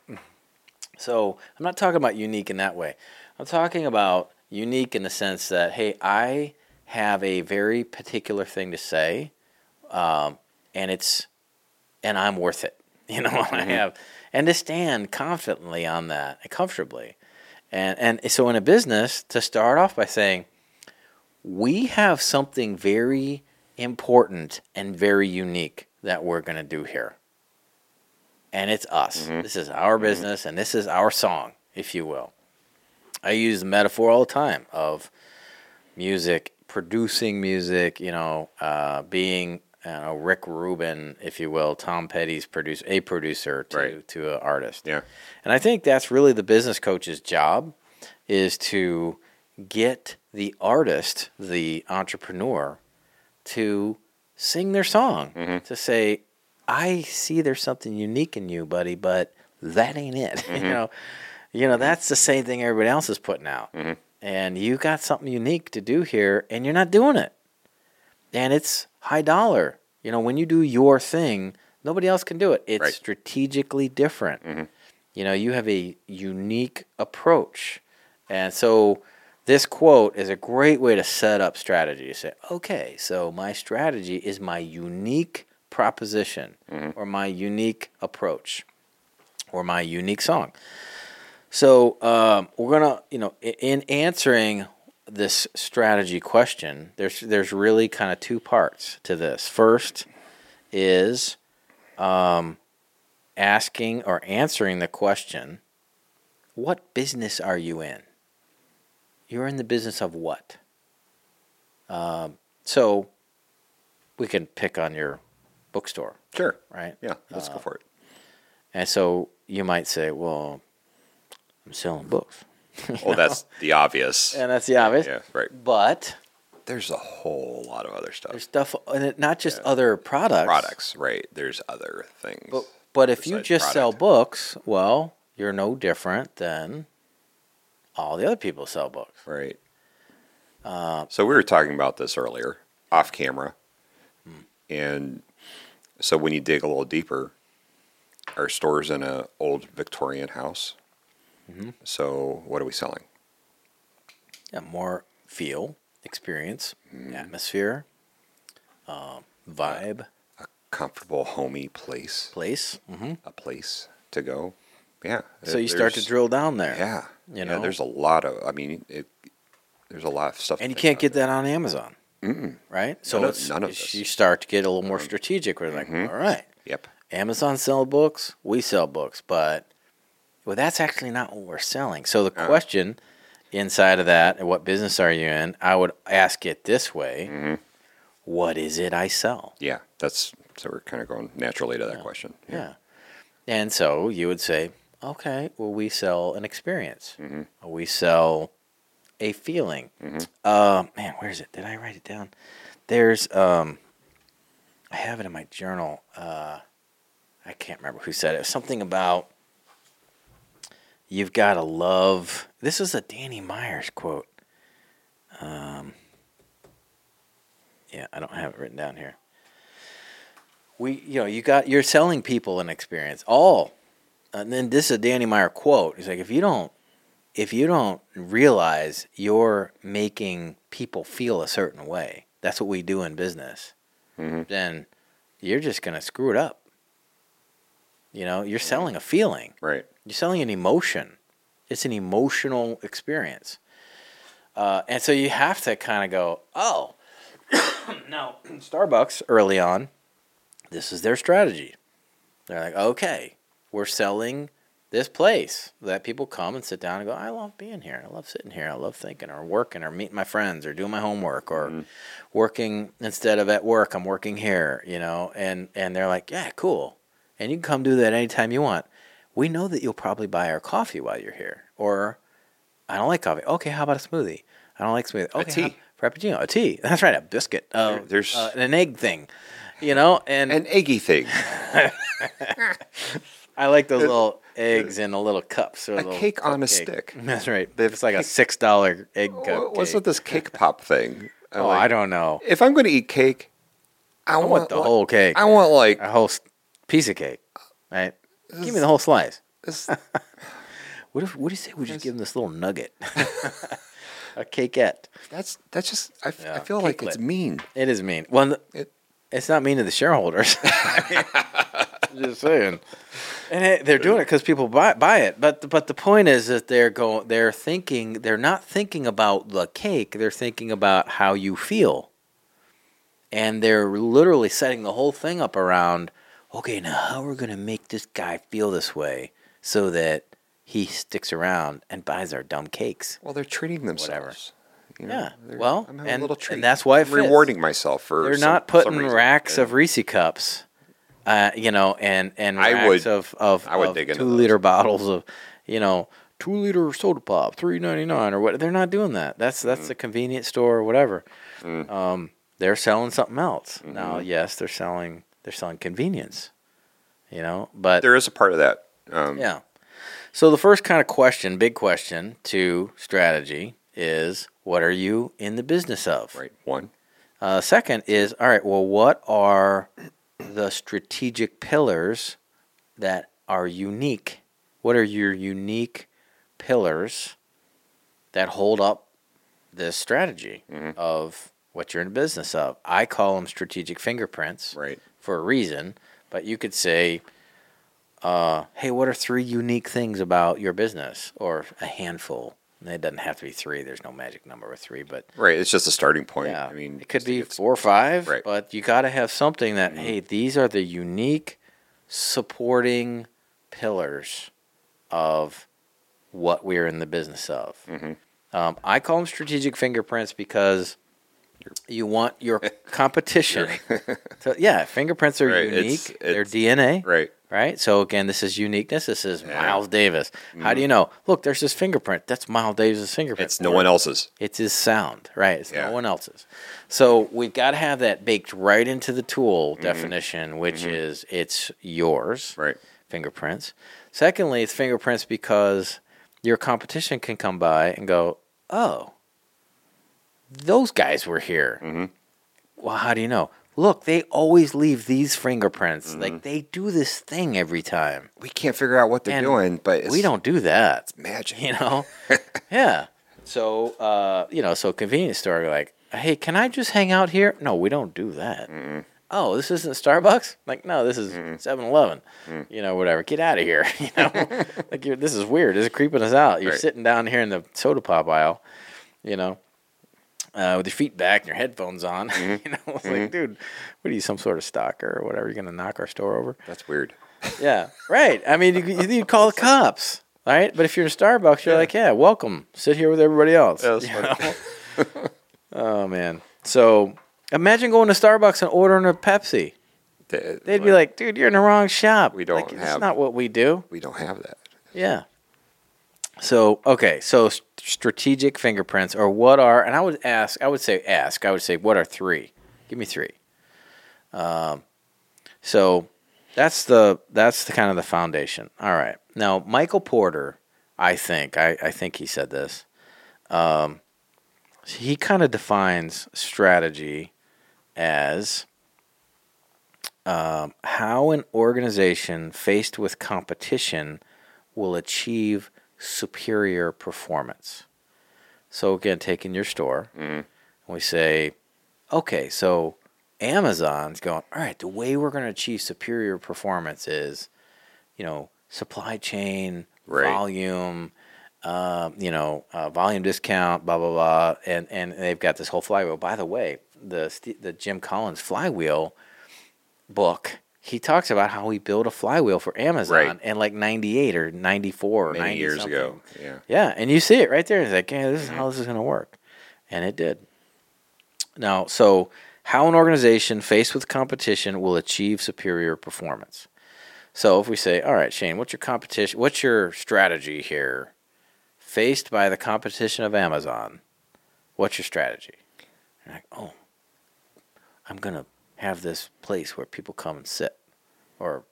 So I'm not talking about unique in that way. I'm talking about unique in the sense that hey, I have a very particular thing to say, um, and it's and I'm worth it. You know, I have and to stand confidently on that, comfortably, and and so in a business to start off by saying we have something very important and very unique that we're going to do here. And it's us. This is our business and this is our song, if you will. I use the metaphor all the time of music, producing music, you know, uh, being know, Rick Rubin, if you will, Tom Petty's produce a producer to Right. to an artist. Yeah. And I think that's really the business coach's job is to get the artist, the entrepreneur, to sing their song, Mm-hmm. to say, I see there's something unique in you, buddy, but that ain't it. Mm-hmm. you know, you know, that's the same thing everybody else is putting out. Mm-hmm. And you got something unique to do here and you're not doing it. And it's high dollar. You know, when you do your thing, nobody else can do it. It's Right. strategically different. You know, you have a unique approach. And so this quote is a great way to set up strategy. You say, okay, so my strategy is my unique proposition or my unique approach or my unique song. So um, we're gonna, you know, in answering this strategy question, there's there's really kind of two parts to this. First is um, asking or answering the question, what business are you in? You're in the business of what? Um, so we can pick on your bookstore, Sure. right? Yeah. Let's Uh, go for it. And so you might say, well, I'm selling books. Well, that's the obvious. And that's the obvious. Yeah. Right. But There's a whole lot of other stuff. there's stuff, and it, not just other products. products, right? There's other things. But, but if you besides just sell books, well, you're no different than all the other people sell books. Right. Uh, so we were talking about this earlier, off camera, Hmm. and so when you dig a little deeper, our store's in an old Victorian house. Mm-hmm. So what are we selling? yeah, more feel, experience, Mm. atmosphere, um, vibe, A Comfortable, homey place, place. hmm a place to go. Yeah. So you start to drill down there. Yeah. you yeah, know? there's a lot of. I mean, it. There's a lot of stuff. and you can't get there. that on Amazon, Mm-mm. right? So None of- none of this. Mm-hmm. you start to get a little more strategic. Where like, all right, Yep. Amazon sell books, we sell books, but well, that's actually not what we're selling. So the question inside of that, what business are you in? I would ask it this way: Mm-hmm. What is it I sell? Yeah. That's so we're kind of going naturally to that question. Yeah. And so you would say, okay, well, we sell an experience. Mm-hmm. We sell a feeling. Uh, man, where is it? Did I write it down? There's, um, I have it in my journal. Uh, I can't remember who said it. Something about you've got to love. This is a Danny Meyers quote. Um, yeah, I don't have it written down here we you know you got you're selling people an experience all and then this is a danny meyer quote he's like if you don't if you don't realize you're making people feel a certain way that's what we do in business Mhm. then you're just going to screw it up you know you're selling a feeling Right. You're selling an emotion. It's an emotional experience. Uh, and so you have to kind of go, oh, now Starbucks early on, this is their strategy. They're like, okay, we're selling this place that people come and sit down and go, I love being here. I love sitting here. I love thinking or working or meeting my friends or doing my homework or working instead of at work, I'm working here, you know, and, and they're like, yeah, cool. And you can come do that anytime you want. We know that you'll probably buy our coffee while you're here. Or I don't like coffee. Okay, how about a smoothie? I don't like smoothie. Okay, tea. how- Frappuccino, a tea. That's right, a biscuit. Uh, There- there's- uh, an egg thing, you know. And, An eggy thing. I like those little eggs in the little cups. Or A cake on a cupcake. stick. That's right. It's like a six dollar egg cupcake. What's with this cake pop thing? I'm Oh, like, I don't know. If I'm going to eat cake, I, I want, want the like- whole cake. I want like a whole piece of cake, right? Give me the whole slice. this. What if? What do you say? We just give him this little nugget, a cakeette. That's that's just. I, f- I Yeah, feel like it's mean. It is mean. Well, It- it's not mean to the shareholders. I mean, just saying. And it, they're doing it because people buy buy it. But but the point is that they're going. They're thinking. They're not thinking about the cake. They're thinking about how you feel. And they're literally setting the whole thing up around. Okay, now how are we're gonna make this guy feel this way so that he sticks around and buys our dumb cakes. Well, they're treating themselves. Whatever. You know, Yeah. Well, I'm having and- a little and that's why I'm rewarding myself for. They're some- not putting racks Yeah. of Reese cups, uh, you know, and and I racks would- of of, I would of dig two those. liter bottles of, you know, two liter soda pop, three ninety nine or what. They're not doing that. That's that's Mm. the convenience store or whatever. Um, they're selling something else Mm-hmm. now. Yes, they're selling they're selling convenience, you know, but There is a part of that. Um, yeah. So the first kind of question, big question to strategy is what are you in the business of? Right. One. Uh, second is all right. Well, what are the strategic pillars that are unique? What are your unique pillars that hold up this strategy Mm-hmm. of what you're in business of? I call them strategic fingerprints Right. For a reason, but you could say, uh, "Hey, what are three unique things about your business?" Or a handful. And It doesn't have to be three. There's no magic number with three, but Right. It's just a starting point. yeah, I mean, it could be four or five, Right. Mm-hmm. but you got to have something that hey, these are the unique supporting pillars of what we're in the business of. Mhm. Um, I call them strategic fingerprints because you want your competition. to, yeah, fingerprints are Right, it's- unique. They're DNA, Right. right? So again, this is uniqueness. This is Yeah. Miles Davis. How do you know? Look, there's this fingerprint. That's Miles Davis' fingerprint. It's no one else's. it's his sound, right? It's Yeah. no one else's. So we've got to have that baked right into the tool Mm-hmm. definition, which is it's yours, Right. fingerprints. Secondly, it's fingerprints because your competition can come by and go, oh, those guys were here. Mhm. Well, how do you know? Look, they always leave these fingerprints. Mm-hmm. Like they do this thing every time. We can't figure out what they're And doing, but it's, we don't do that It's magic. you know yeah so uh you know so convenience store like hey can i just hang out here no we don't do that oh this isn't starbucks like no this is 7-eleven Mm. you know whatever get out of here you know like you're, this is weird this is creeping us out you're Right. sitting down here in the soda pop aisle you know uh, with your feet back and your headphones on Mm-hmm. you know it's like dude what are you some sort of stalker or whatever you're gonna knock our store over That's weird. yeah, right. I mean, you, you, call the cops, right? But if you're in Starbucks, you're like, yeah, welcome. Sit here with everybody else. Yeah, oh man. So imagine going to Starbucks and ordering a Pepsi. They- They'd be like, dude, you're in the wrong shop. We don't like, That's not what we do. we don't have that. Yeah. So okay, so strategic fingerprints, or what are? And I would ask, I would say, ask. I would say, what are three? Give me three. Um, so that's the that's the kind of the foundation. All right. Now Michael Porter, I think I, I think he said this. Um, he kind of defines strategy as um, how an organization faced with competition will achieve superior performance. So again, taking your store, Mhm. we say, okay, so Amazon's going, all right, the way we're going to achieve superior performance is, you know, supply chain, Right. volume, um, you know, uh, volume discount, blah blah blah, and and they've got this whole flywheel. By the way, the the Jim Collins flywheel book, he talks about how he built a flywheel for Amazon Right. in like '98 or '94 or Many 90 years something. ago. Yeah. Yeah, and you see it right there. It's like, yeah, this is mm-hmm. how this is going to work, and it did. Now, so how an organization faced with competition will achieve superior performance. So if we say, all right, Shane, what's your competition? What's your strategy here? Faced by the competition of Amazon, what's your strategy? You're like, oh, I'm gonna have this place where people come and sit, or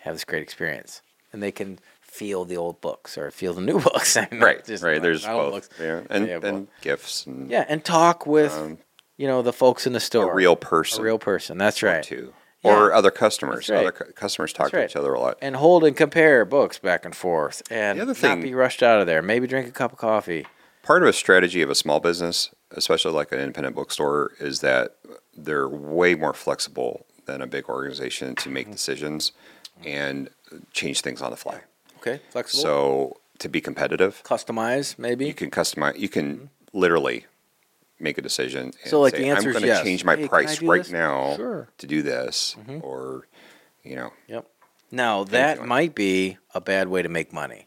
have this great experience, and they can feel the old books or feel the new books. I mean, Right. just right. like There's both. books. Yeah. And Yeah, and gifts and Yeah, and talk with um, you know the folks in the a store. real person. a real person. That's right. Too. Yeah. Or other customers. Right. Other cu- customers talk That's to right. each other a lot. And hold and compare books back and forth, and The other not thing- be rushed out of there. Maybe drink a cup of coffee. Part of a strategy of a small business, especially like an independent bookstore, is that they're way more flexible than a big organization to Mm-hmm. make decisions and change things on the fly. Okay, flexible. So to be competitive, customize maybe. you can customize. You can literally make a decision. And Mm-hmm. So, like, say, the answer I'm going to yes. change my Hey, price right this? now Sure. to do this, Mhm. or you know, Yep. Now that might be a bad way to make money.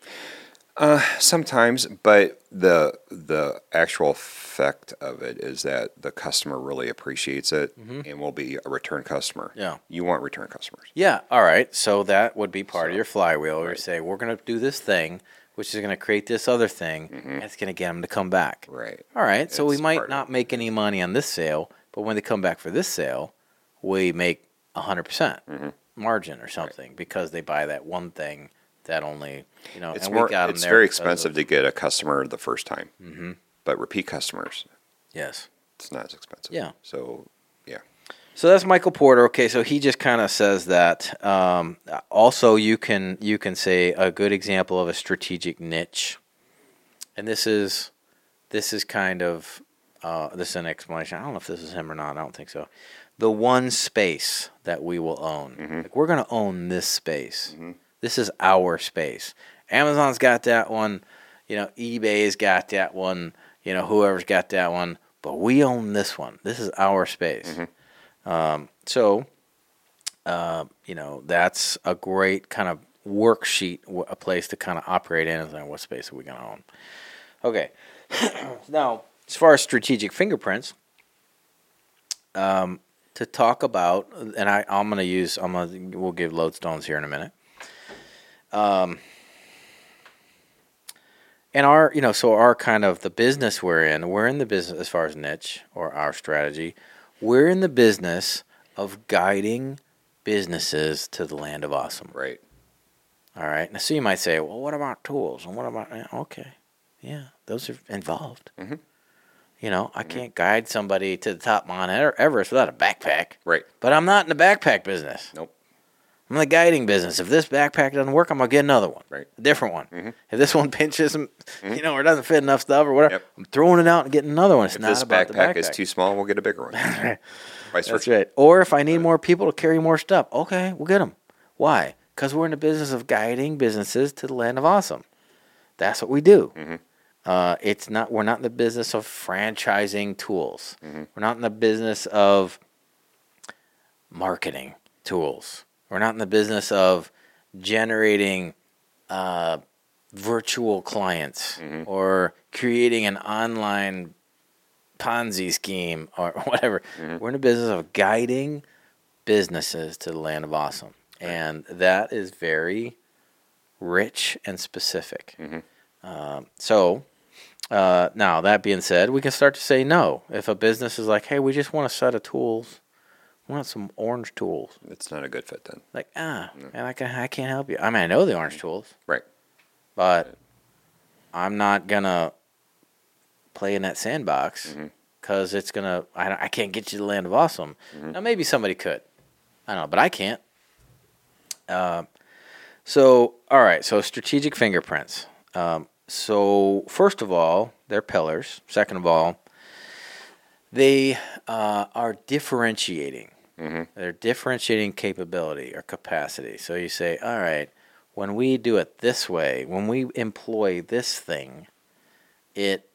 Sometimes, but the the actual effect of it is that the customer really appreciates it and will be a return customer. Mm-hmm. Yeah. You want return customers. Yeah. All right. So that would be part of your flywheel. Where you say we're going to do this thing, which is going to create this other thing, and it's going to get them to come back. Right. All right. So we might not make any money on this sale, but when they come back for this sale, we make a hundred percent Mm-hmm. margin or something because they buy that one thing that only you know. It's and more we got 'em it's very expensive Of, to get a customer the first time. Mm-hmm. But repeat customers, yes. it's not as expensive. Yeah. So yeah. So that's Michael Porter. Okay, so he just kind of says that. Um, also, you can you can say a good example of a strategic niche, and this is this is kind of uh, this is an explanation. I don't know if this is him or not. I don't think so. The one space that we will own, like we're going to own this space. This is our space. Amazon's got that one. You know, eBay's got that one. You know, whoever's got that one. But we own this one. This is our space. Um, so, uh, you know, that's a great kind of worksheet, a place to kind of operate in. Is like, what space are we going to own? Okay. now, as far as strategic fingerprints, um, to talk about, and I, I'm going to use, I'm going to, we'll give lodestones here in a minute. Um, and our, you know, so our kind of the business we're in, we're in the business as far as niche or our strategy, we're in the business of guiding businesses to the land of awesome. Right. All right. Now, so you might say, well, what about tools? And what about, okay. Yeah, those are involved. Mhm. You know, I can't guide somebody to the top Mount Ever- Everest without a backpack, Right. but I'm not in the backpack business. Nope. I'm in the guiding business. If this backpack doesn't work, I'm going to get another one, Right. a different one. Mhm. If this one pinches, you know, or doesn't fit enough stuff or whatever, Yep. I'm throwing it out and getting another one. It's If not this about backpack, the backpack is too small, we'll get a bigger one. Vice That's versa. right. Or if I need more people to carry more stuff, okay, we'll get them. Why? Because we're in the business of guiding businesses to the land of awesome. That's what we do. Mhm. Uh, it's not. We're not in the business of franchising tools. We're not in the business of marketing tools. We're not in the business of generating uh, virtual clients or creating an online Ponzi scheme or whatever. We're in the business of guiding businesses to the land of awesome. And that is very rich and specific. Um, so, uh, now that being said, we can start to say no. If a business is like, hey, we just want a set of tools, want some orange tools. It's not a good fit then. Like, ah, man, I, can, I can't help you. I mean, I know the orange tools, Right. but I'm not going to play in that sandbox because it's going to, I, I can't get you to the land of awesome. Now, maybe somebody could. I don't know, but I can't. Uh, so, all right, so strategic fingerprints. Um, so, first of all, they're pillars. Second of all, they uh, are differentiating. They're differentiating capability or capacity. So you say, all right, when we do it this way, when we employ this thing, it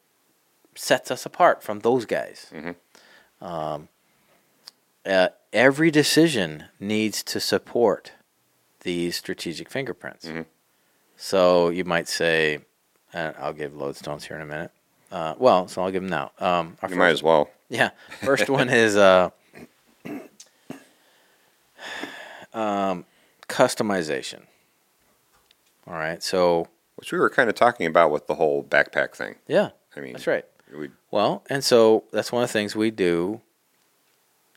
sets us apart from those guys. Um, uh, every decision needs to support these strategic fingerprints. So you might say, and I'll give lodestones here in a minute. Uh, well, so I'll give them now. Um, You might as well. yeah. First one is uh, um, customization. All right. So, Which we were kind of talking about with the whole backpack thing. yeah, I mean, that's right. We, Well, and so that's one of the things we do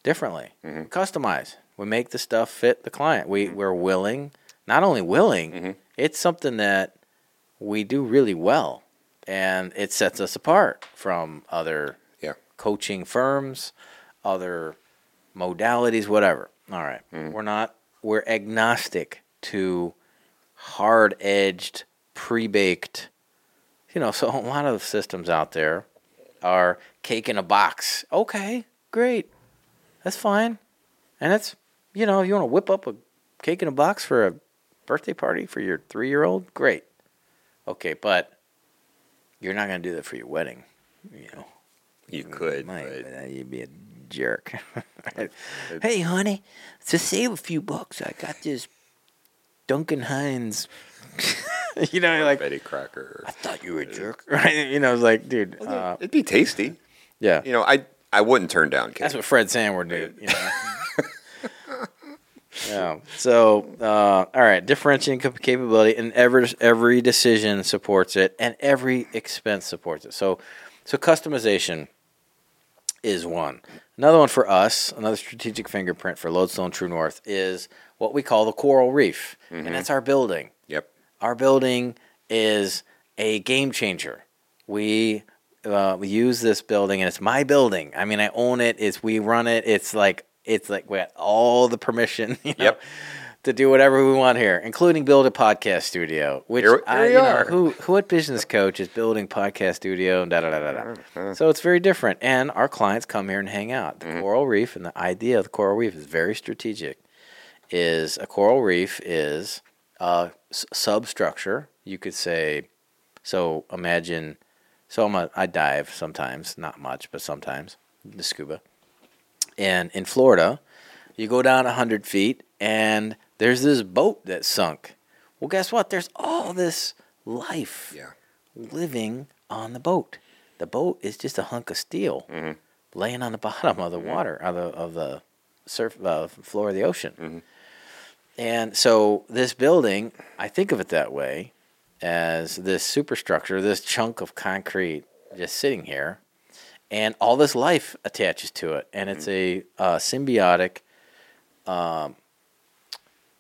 differently. Mhm. Customize. We make the stuff fit the client. We we're willing, not only willing, Mhm. it's something that we do really well, and it sets us apart from other Yeah. coaching firms, other modalities, whatever. All right. we're not. We're agnostic to hard edged, pre baked. You know, so a lot of systems out there are cake in a box. Okay, great. That's fine. And it's, you know, if you want to whip up a cake in a box for a birthday party for your three year old? Great. Okay, but you're not going to do that for your wedding. You know, you could, might, but but, uh, you'd be a jerk. hey, honey, to save a few bucks, I got this Duncan Hines you know, like, Betty Cracker. I thought you were a jerk, right? You know, it's like, dude, uh, It'd be tasty. yeah. You know, I I wouldn't turn down cake. That's what Fred Sandward did. You know? yeah. So, uh, all right, differentiating capability, and every every decision supports it, and every expense supports it. So, so customization is one. Another one for us, another strategic fingerprint for Lodestone True North is what we call the coral reef, and that's our building Yep. our building is a game changer. We uh, we use this building, and it's my building. I mean, I own it. It's we run it. It's like it's like we got all the permission. You know, Yep. To do whatever we want here, including build a podcast studio. Which Here- here we you know, are. who who what business coach is building podcast studio and da da da da da. Uh-huh. So it's very different, and our clients come here and hang out. Mm-hmm. The coral reef and the idea of the coral reef is very strategic. Is a coral reef is a s- substructure. You could say, so imagine. So I'm a, I dive sometimes, not much, but sometimes the scuba. And in Florida, you go down hundred feet, and there's this boat that sunk. Well, guess what? There's all this life Yeah. living on the boat. The boat is just a hunk of steel Mhm. laying on the bottom of the water of the of the surf uh, floor of the ocean. Mhm. And so this building, I think of it that way, as this superstructure, this chunk of concrete just sitting here, and all this life attaches to it, and it's a uh, symbiotic. Um,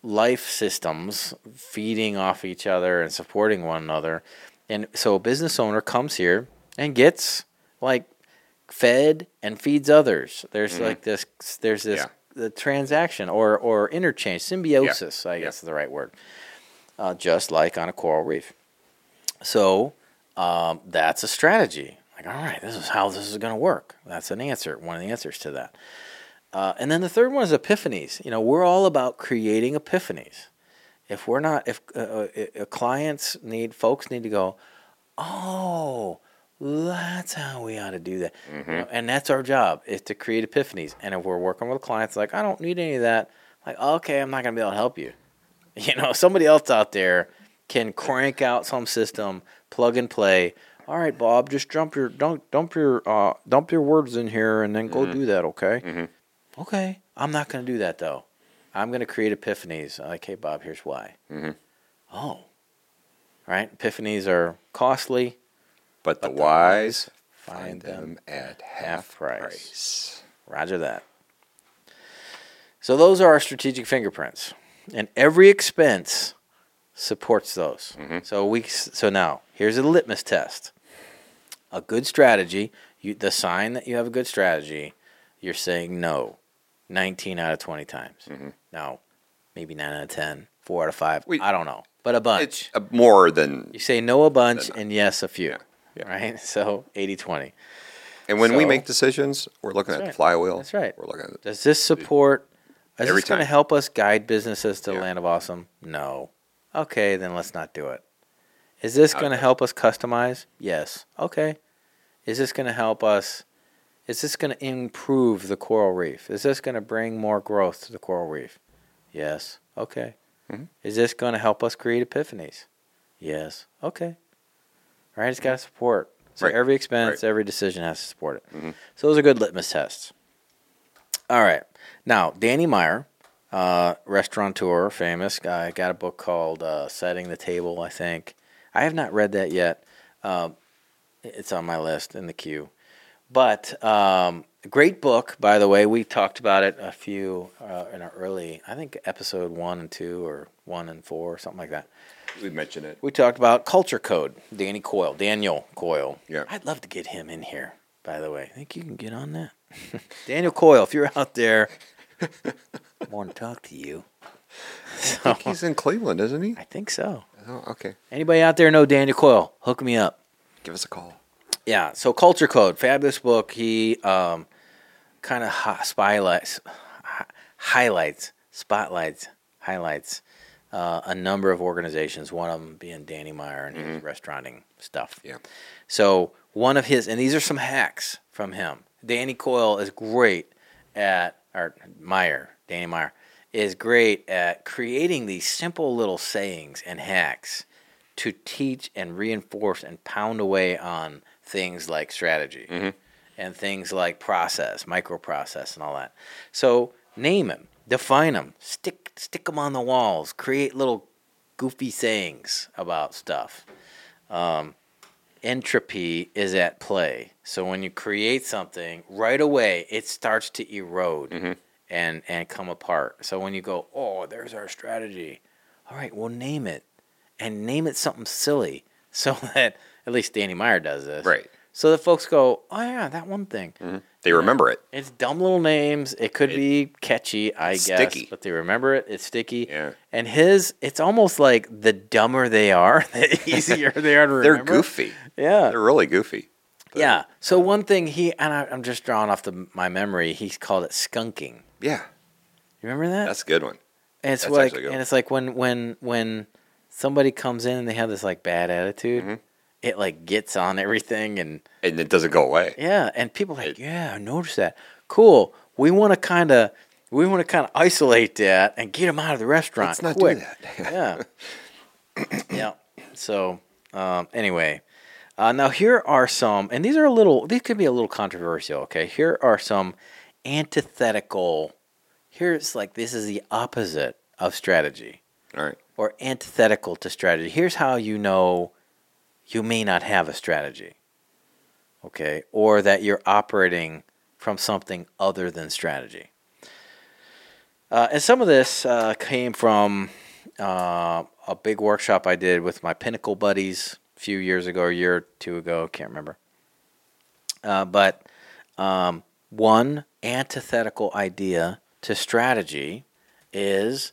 life systems feeding off each other and supporting one another. And so a business owner comes here and gets like fed and feeds others. There's like this there's this Yeah. the transaction or or interchange, symbiosis, I Yeah. guess is the right word. Uh, just like on a coral reef. So um, that's a strategy. Like, all right, this is how this is going to work. That's an answer, one of the answers to that. Uh, and then the third one is epiphanies. You know, we're all about creating epiphanies. If we're not, if uh, uh, uh, clients need, folks need to go, oh, that's how we ought to do that. You know, and that's our job is to create epiphanies. And if we're working with clients, like I don't need any of that. Like okay, I'm not gonna be able to help you. You know, somebody else out there can crank out some system, plug and play. All right, Bob, just dump your dump dump your uh, dump your words in here and then go do that. Okay. Mhm. Okay, I'm not gonna do that though. I'm gonna create epiphanies. Like, hey, Bob, here's why. Mhm. Oh, right. Epiphanies are costly. But the But the wise find them at half price. price. Roger that. So those are our strategic fingerprints, and every expense supports those. So we so now here's a litmus test. A good strategy, you, the sign that you have a good strategy, you're saying no, 19 out of 20 times. Mm-hmm. Now, maybe 9 out of 10, 4 out of 5, We- I don't know, but a bunch. It's more than. you say no a bunch and yes a few, Yeah, yeah. right? So 80-20. And when we make decisions, we're looking at That's the right. flywheel. That's right. We're looking at Does this support? Is Every this going to help us guide businesses to the Yeah. land of awesome? No. Okay, then let's not do it. Is this going to help us customize? Yes. Okay. Is this going to help us? Is this going to improve the coral reef? Is this going to bring more growth to the coral reef? Yes. Okay. Mhm. Is this going to help us create epiphanies? Yes. Okay. Right. It's got to support. So Right. every expense, Right. every decision has to support it. Mhm. So those are good litmus tests. All right. Now, Danny Meyer, uh, restaurateur, famous guy, got a book called uh, Setting the Table, I think. I have not read that yet. Um, it's on my list in the queue. But um, great book, by the way. We talked about it a few uh, in our early, I think episode one and two, or one and four, or something like that. We mentioned it. We talked about Culture Code, Danny Coyle, Daniel Coyle. Yeah. I'd love to get him in here, by the way. I think you can get on that. Daniel Coyle, if you're out there, I want to talk to you. So, I think he's in Cleveland, isn't he? I think so. Oh, okay. Anybody out there know Daniel Coyle? Hook me up. Give us a call. Yeah, so Culture Code, fabulous book. He um, kind of hi- spotlights, hi- highlights, spotlights, highlights uh, a number of organizations. One of them being Danny Meyer and his restauranting stuff. Yeah. So one of his, and these are some hacks from him. Danny Coyle is great at, or Meyer, Danny Meyer is great at creating these simple little sayings and hacks to teach and reinforce and pound away on things like strategy and things like process, microprocess, and all that. So name them, define them, stick stick them on the walls, create little goofy sayings about stuff. Um, entropy is at play. So when you create something, right away it starts to erode and and come apart. So when you go, oh, there's our strategy. All right, well name it, and name it something silly, so that at least Danny Meyer does this, Right. So the folks go, oh yeah, that one thing. They remember it. It's dumb little names. It could It- be catchy, I guess, sticky. but they remember it. It's sticky. Yeah. And his, it's almost like the dumber they are, the easier they are to remember. They're goofy. Yeah. They're really goofy. But- yeah. So one thing he and I, I'm just drawing off the my memory. He called it skunking. Yeah. You remember that? That's a good one. and it's that's like, and it's like when when when somebody comes in and they have this like bad attitude, Mm-hmm. It like gets on everything and And it doesn't go away. Yeah, and people are like, It- yeah, I noticed that. Cool. We want to kind of, we want to kind of isolate that and get them out of the restaurant. Let's not quick. do that. yeah. yeah. So, um, anyway, uh, now here are some, and these are a little, these could be a little controversial. Okay, here are some antithetical. Here's like this is the opposite of strategy All right. or antithetical to strategy. Here's how you know you may not have a strategy. Okay? Or that you're operating from something other than strategy. Uh, and some of this uh, came from uh, a big workshop I did with my Pinnacle buddies a few years ago, a year or two ago, can't remember. Uh, but um, one antithetical idea to strategy is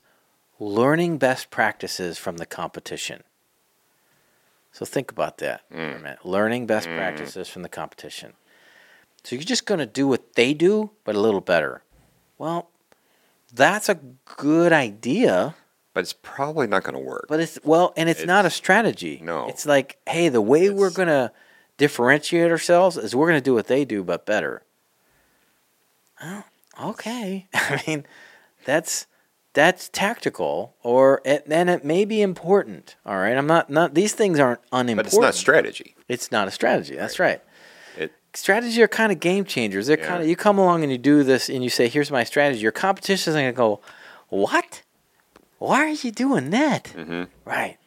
learning best practices from the competition. So think about that for a mm. minute. Learning best mm. practices from the competition. So you're just going to do what they do, but a little better. Well, that's a good idea, But it's probably not going to work. but it's well, and it's, not a strategy. no. it's like, hey, the way we're going to differentiate ourselves is we're going to do what they do, but better. Oh, okay. I mean, that's that's tactical, or it, and it may be important. All right, I'm not not these things aren't unimportant. but it's not strategy. It's not a strategy. That's right. It, Strategy are kind of game changers. They're Yeah. kind of you come along and you do this and you say, "Here's my strategy." Your competition is going to go, "What? Why are you doing that?" Mhm. Right.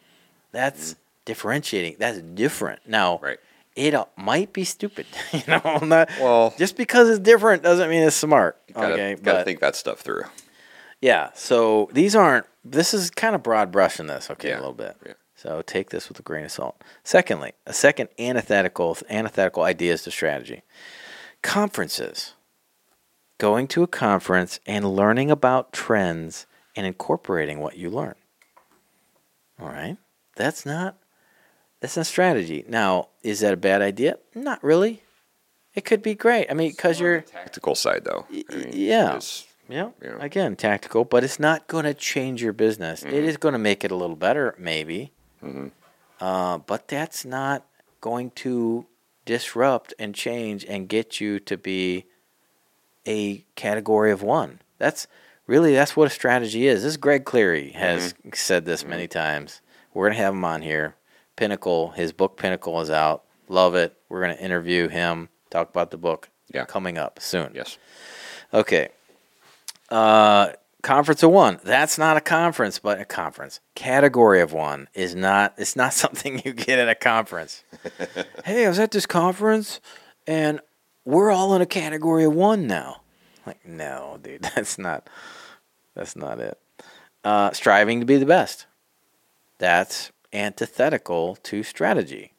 That's differentiating. That's different. Now, Right. it uh, might be stupid. you know, not, Well- just because it's different doesn't mean it's smart. gotta, okay, gotta but think that stuff through. Yeah. So these aren't. This is kind of broad brushing this. Okay, Yeah, a little bit. yeah. So take this with a grain of salt. Secondly, a second antithetical antithetical ideas to strategy. Conferences. Going to a conference and learning about trends and incorporating what you learn. All right. That's not that's not strategy. Now, is that a bad idea? Not really. It could be great. I mean, because you're Tactical side, though. I mean, yeah. it's- yeah. Yeah. Again, tactical, but it's not going to change your business. It is going to make it a little better, maybe. Mhm. Uh, but that's not going to disrupt and change and get you to be a category of one. That's really that's what a strategy is. This Greg Cleary has said this many times. We're gonna have him on here. Pinnacle, his book Pinnacle is out. Love it. We're gonna interview him. Talk about the book. Yeah. coming up soon. Yes. Okay. Uh, conference of one. That's not a conference, but a conference. Category of one is not. It's not something you get at a conference. hey, I was at this conference, and we're all in a category of one now. Like, no, dude, that's not. That's not it. Uh, striving to be the best. That's antithetical to strategy.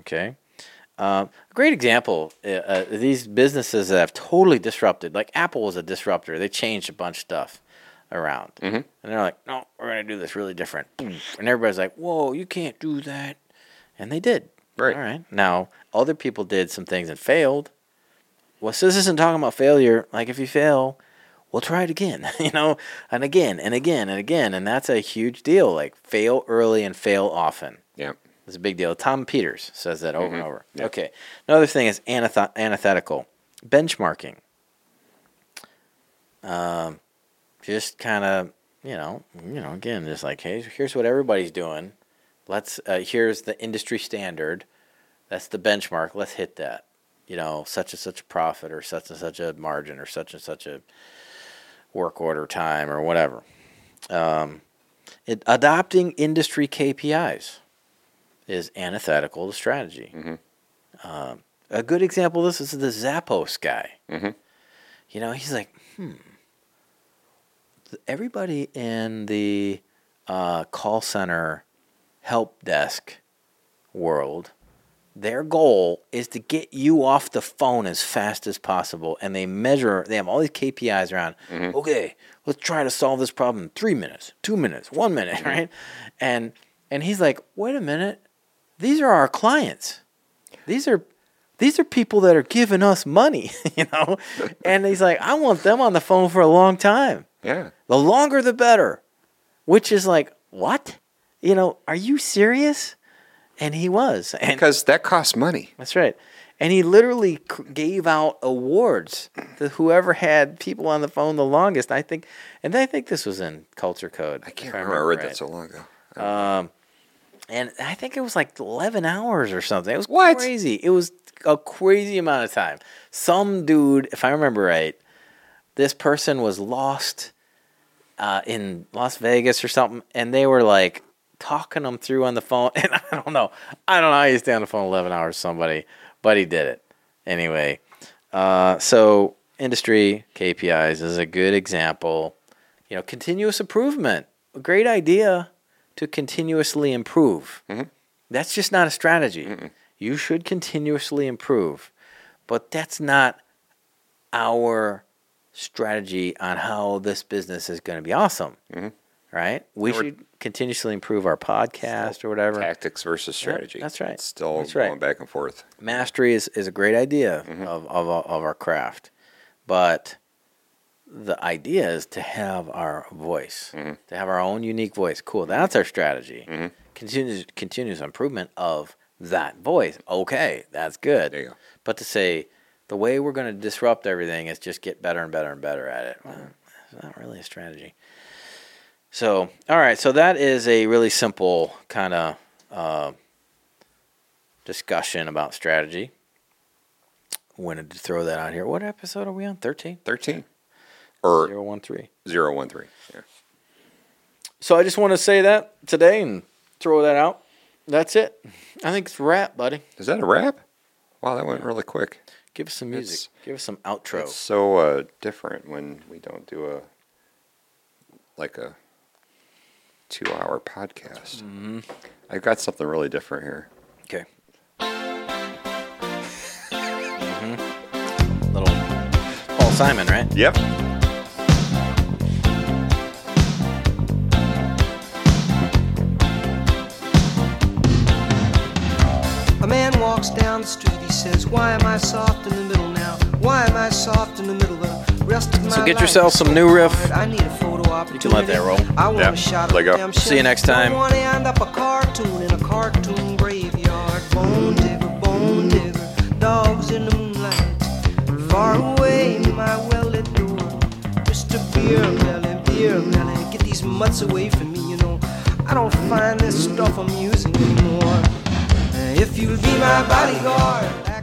Okay. Um, a great example, uh, uh, these businesses that have totally disrupted, like Apple was a disruptor. They changed a bunch of stuff around. Mhm. And they're like, no, we're going to do this really different. And everybody's like, whoa, you can't do that. And they did. Right. All right. Now, other people did some things and failed. Well, so this isn't talking about failure. Like, if you fail, we'll try it again, you know, and again and again and again. And that's a huge deal. Like, fail early and fail often. Yeah. It's a big deal. Tom Peters says that over and Mhm. over. Yeah. Okay. Another thing is antith- antithetical benchmarking. Um, just kind of, you know, you know, again, just like, hey, here's what everybody's doing. let's uh, here's the industry standard. That's the benchmark. Let's hit that. You know, such and such a profit, or such and such a margin, or such and such a work order time, or whatever. Um, it, adopting industry KPIs is antithetical to strategy. Um, a good example of this is the Zappos guy. Mhm. You know, he's like, hmm. Everybody in the uh, call center help desk world, their goal is to get you off the phone as fast as possible. And they measure, they have all these KPIs around, okay, let's try to solve this problem in three minutes, two minutes, one minute, right? And and he's like, wait a minute, these are our clients. These are these are people that are giving us money, you know? And he's like, I want them on the phone for a long time. Yeah. The longer the better. Which is like, what? You know, are you serious? And he was. And Because that costs money. that's right. And he literally gave out awards to whoever had people on the phone the longest. I think, and I think this was in Culture Code. I can't remember. I read right. that so long ago. Um, and I think it was like 11 hours or something. It was What? crazy. It was a crazy amount of time. Some dude, if I remember right, this person was lost uh, in Las Vegas or something, and they were like talking them through on the phone. And I don't know. I don't know how you stay on the phone 11 hours somebody, but he did it. Anyway, uh, so industry KPIs is a good example. You know, continuous improvement. Great idea to continuously improve. Mhm. That's just not a strategy. You should continuously improve, but that's not our strategy on how this business is going to be awesome. Mhm. Right? We And should continuously improve our podcast or whatever. Tactics versus strategy. that's right. It's still That's right. going back and forth. Mastery is, is a great idea Mm-hmm. of, of, of our craft, but the idea is to have our voice, Mm-hmm. to have our own unique voice. Cool. That's our strategy. Mhm. Continuous, continuous improvement of that voice. Okay, that's good. Go. But to say the way we're going to disrupt everything is just get better and better and better at it. Well, it's not really a strategy. So, all right. So that is a really simple kind of uh, discussion about strategy. Wanted to throw that out here. What episode are we on? 13? 13 or 013. 013. Yeah. So I just want to say that today and throw that out. That's it. I think it's a wrap, buddy. Is that a wrap? Wow, that went really quick. Give us some music. It's- Give us some outro. It's so uh, different when we don't do a like a two hour podcast. Mm-hmm. I've got something really different here. Okay. hmm Little Paul Simon, right? Yep. Walks down the street, he says, Why am I soft in the middle now? Why am I soft in the middle? The rest of my So get yourself is some New Riff. hard. I need a photo opportunity. can let that roll. I want Yeah, a shot of let go. redemption. See you next time. Don't want to end up a cartoon in a cartoon graveyard. Bone digger, bone digger, dogs in the moonlight. Far away, my well-lit door. Mr. Beer Melly, Beerbelly, get these mutts away from me, you know. I don't find this stuff amusing anymore. If you'll be my bodyguard,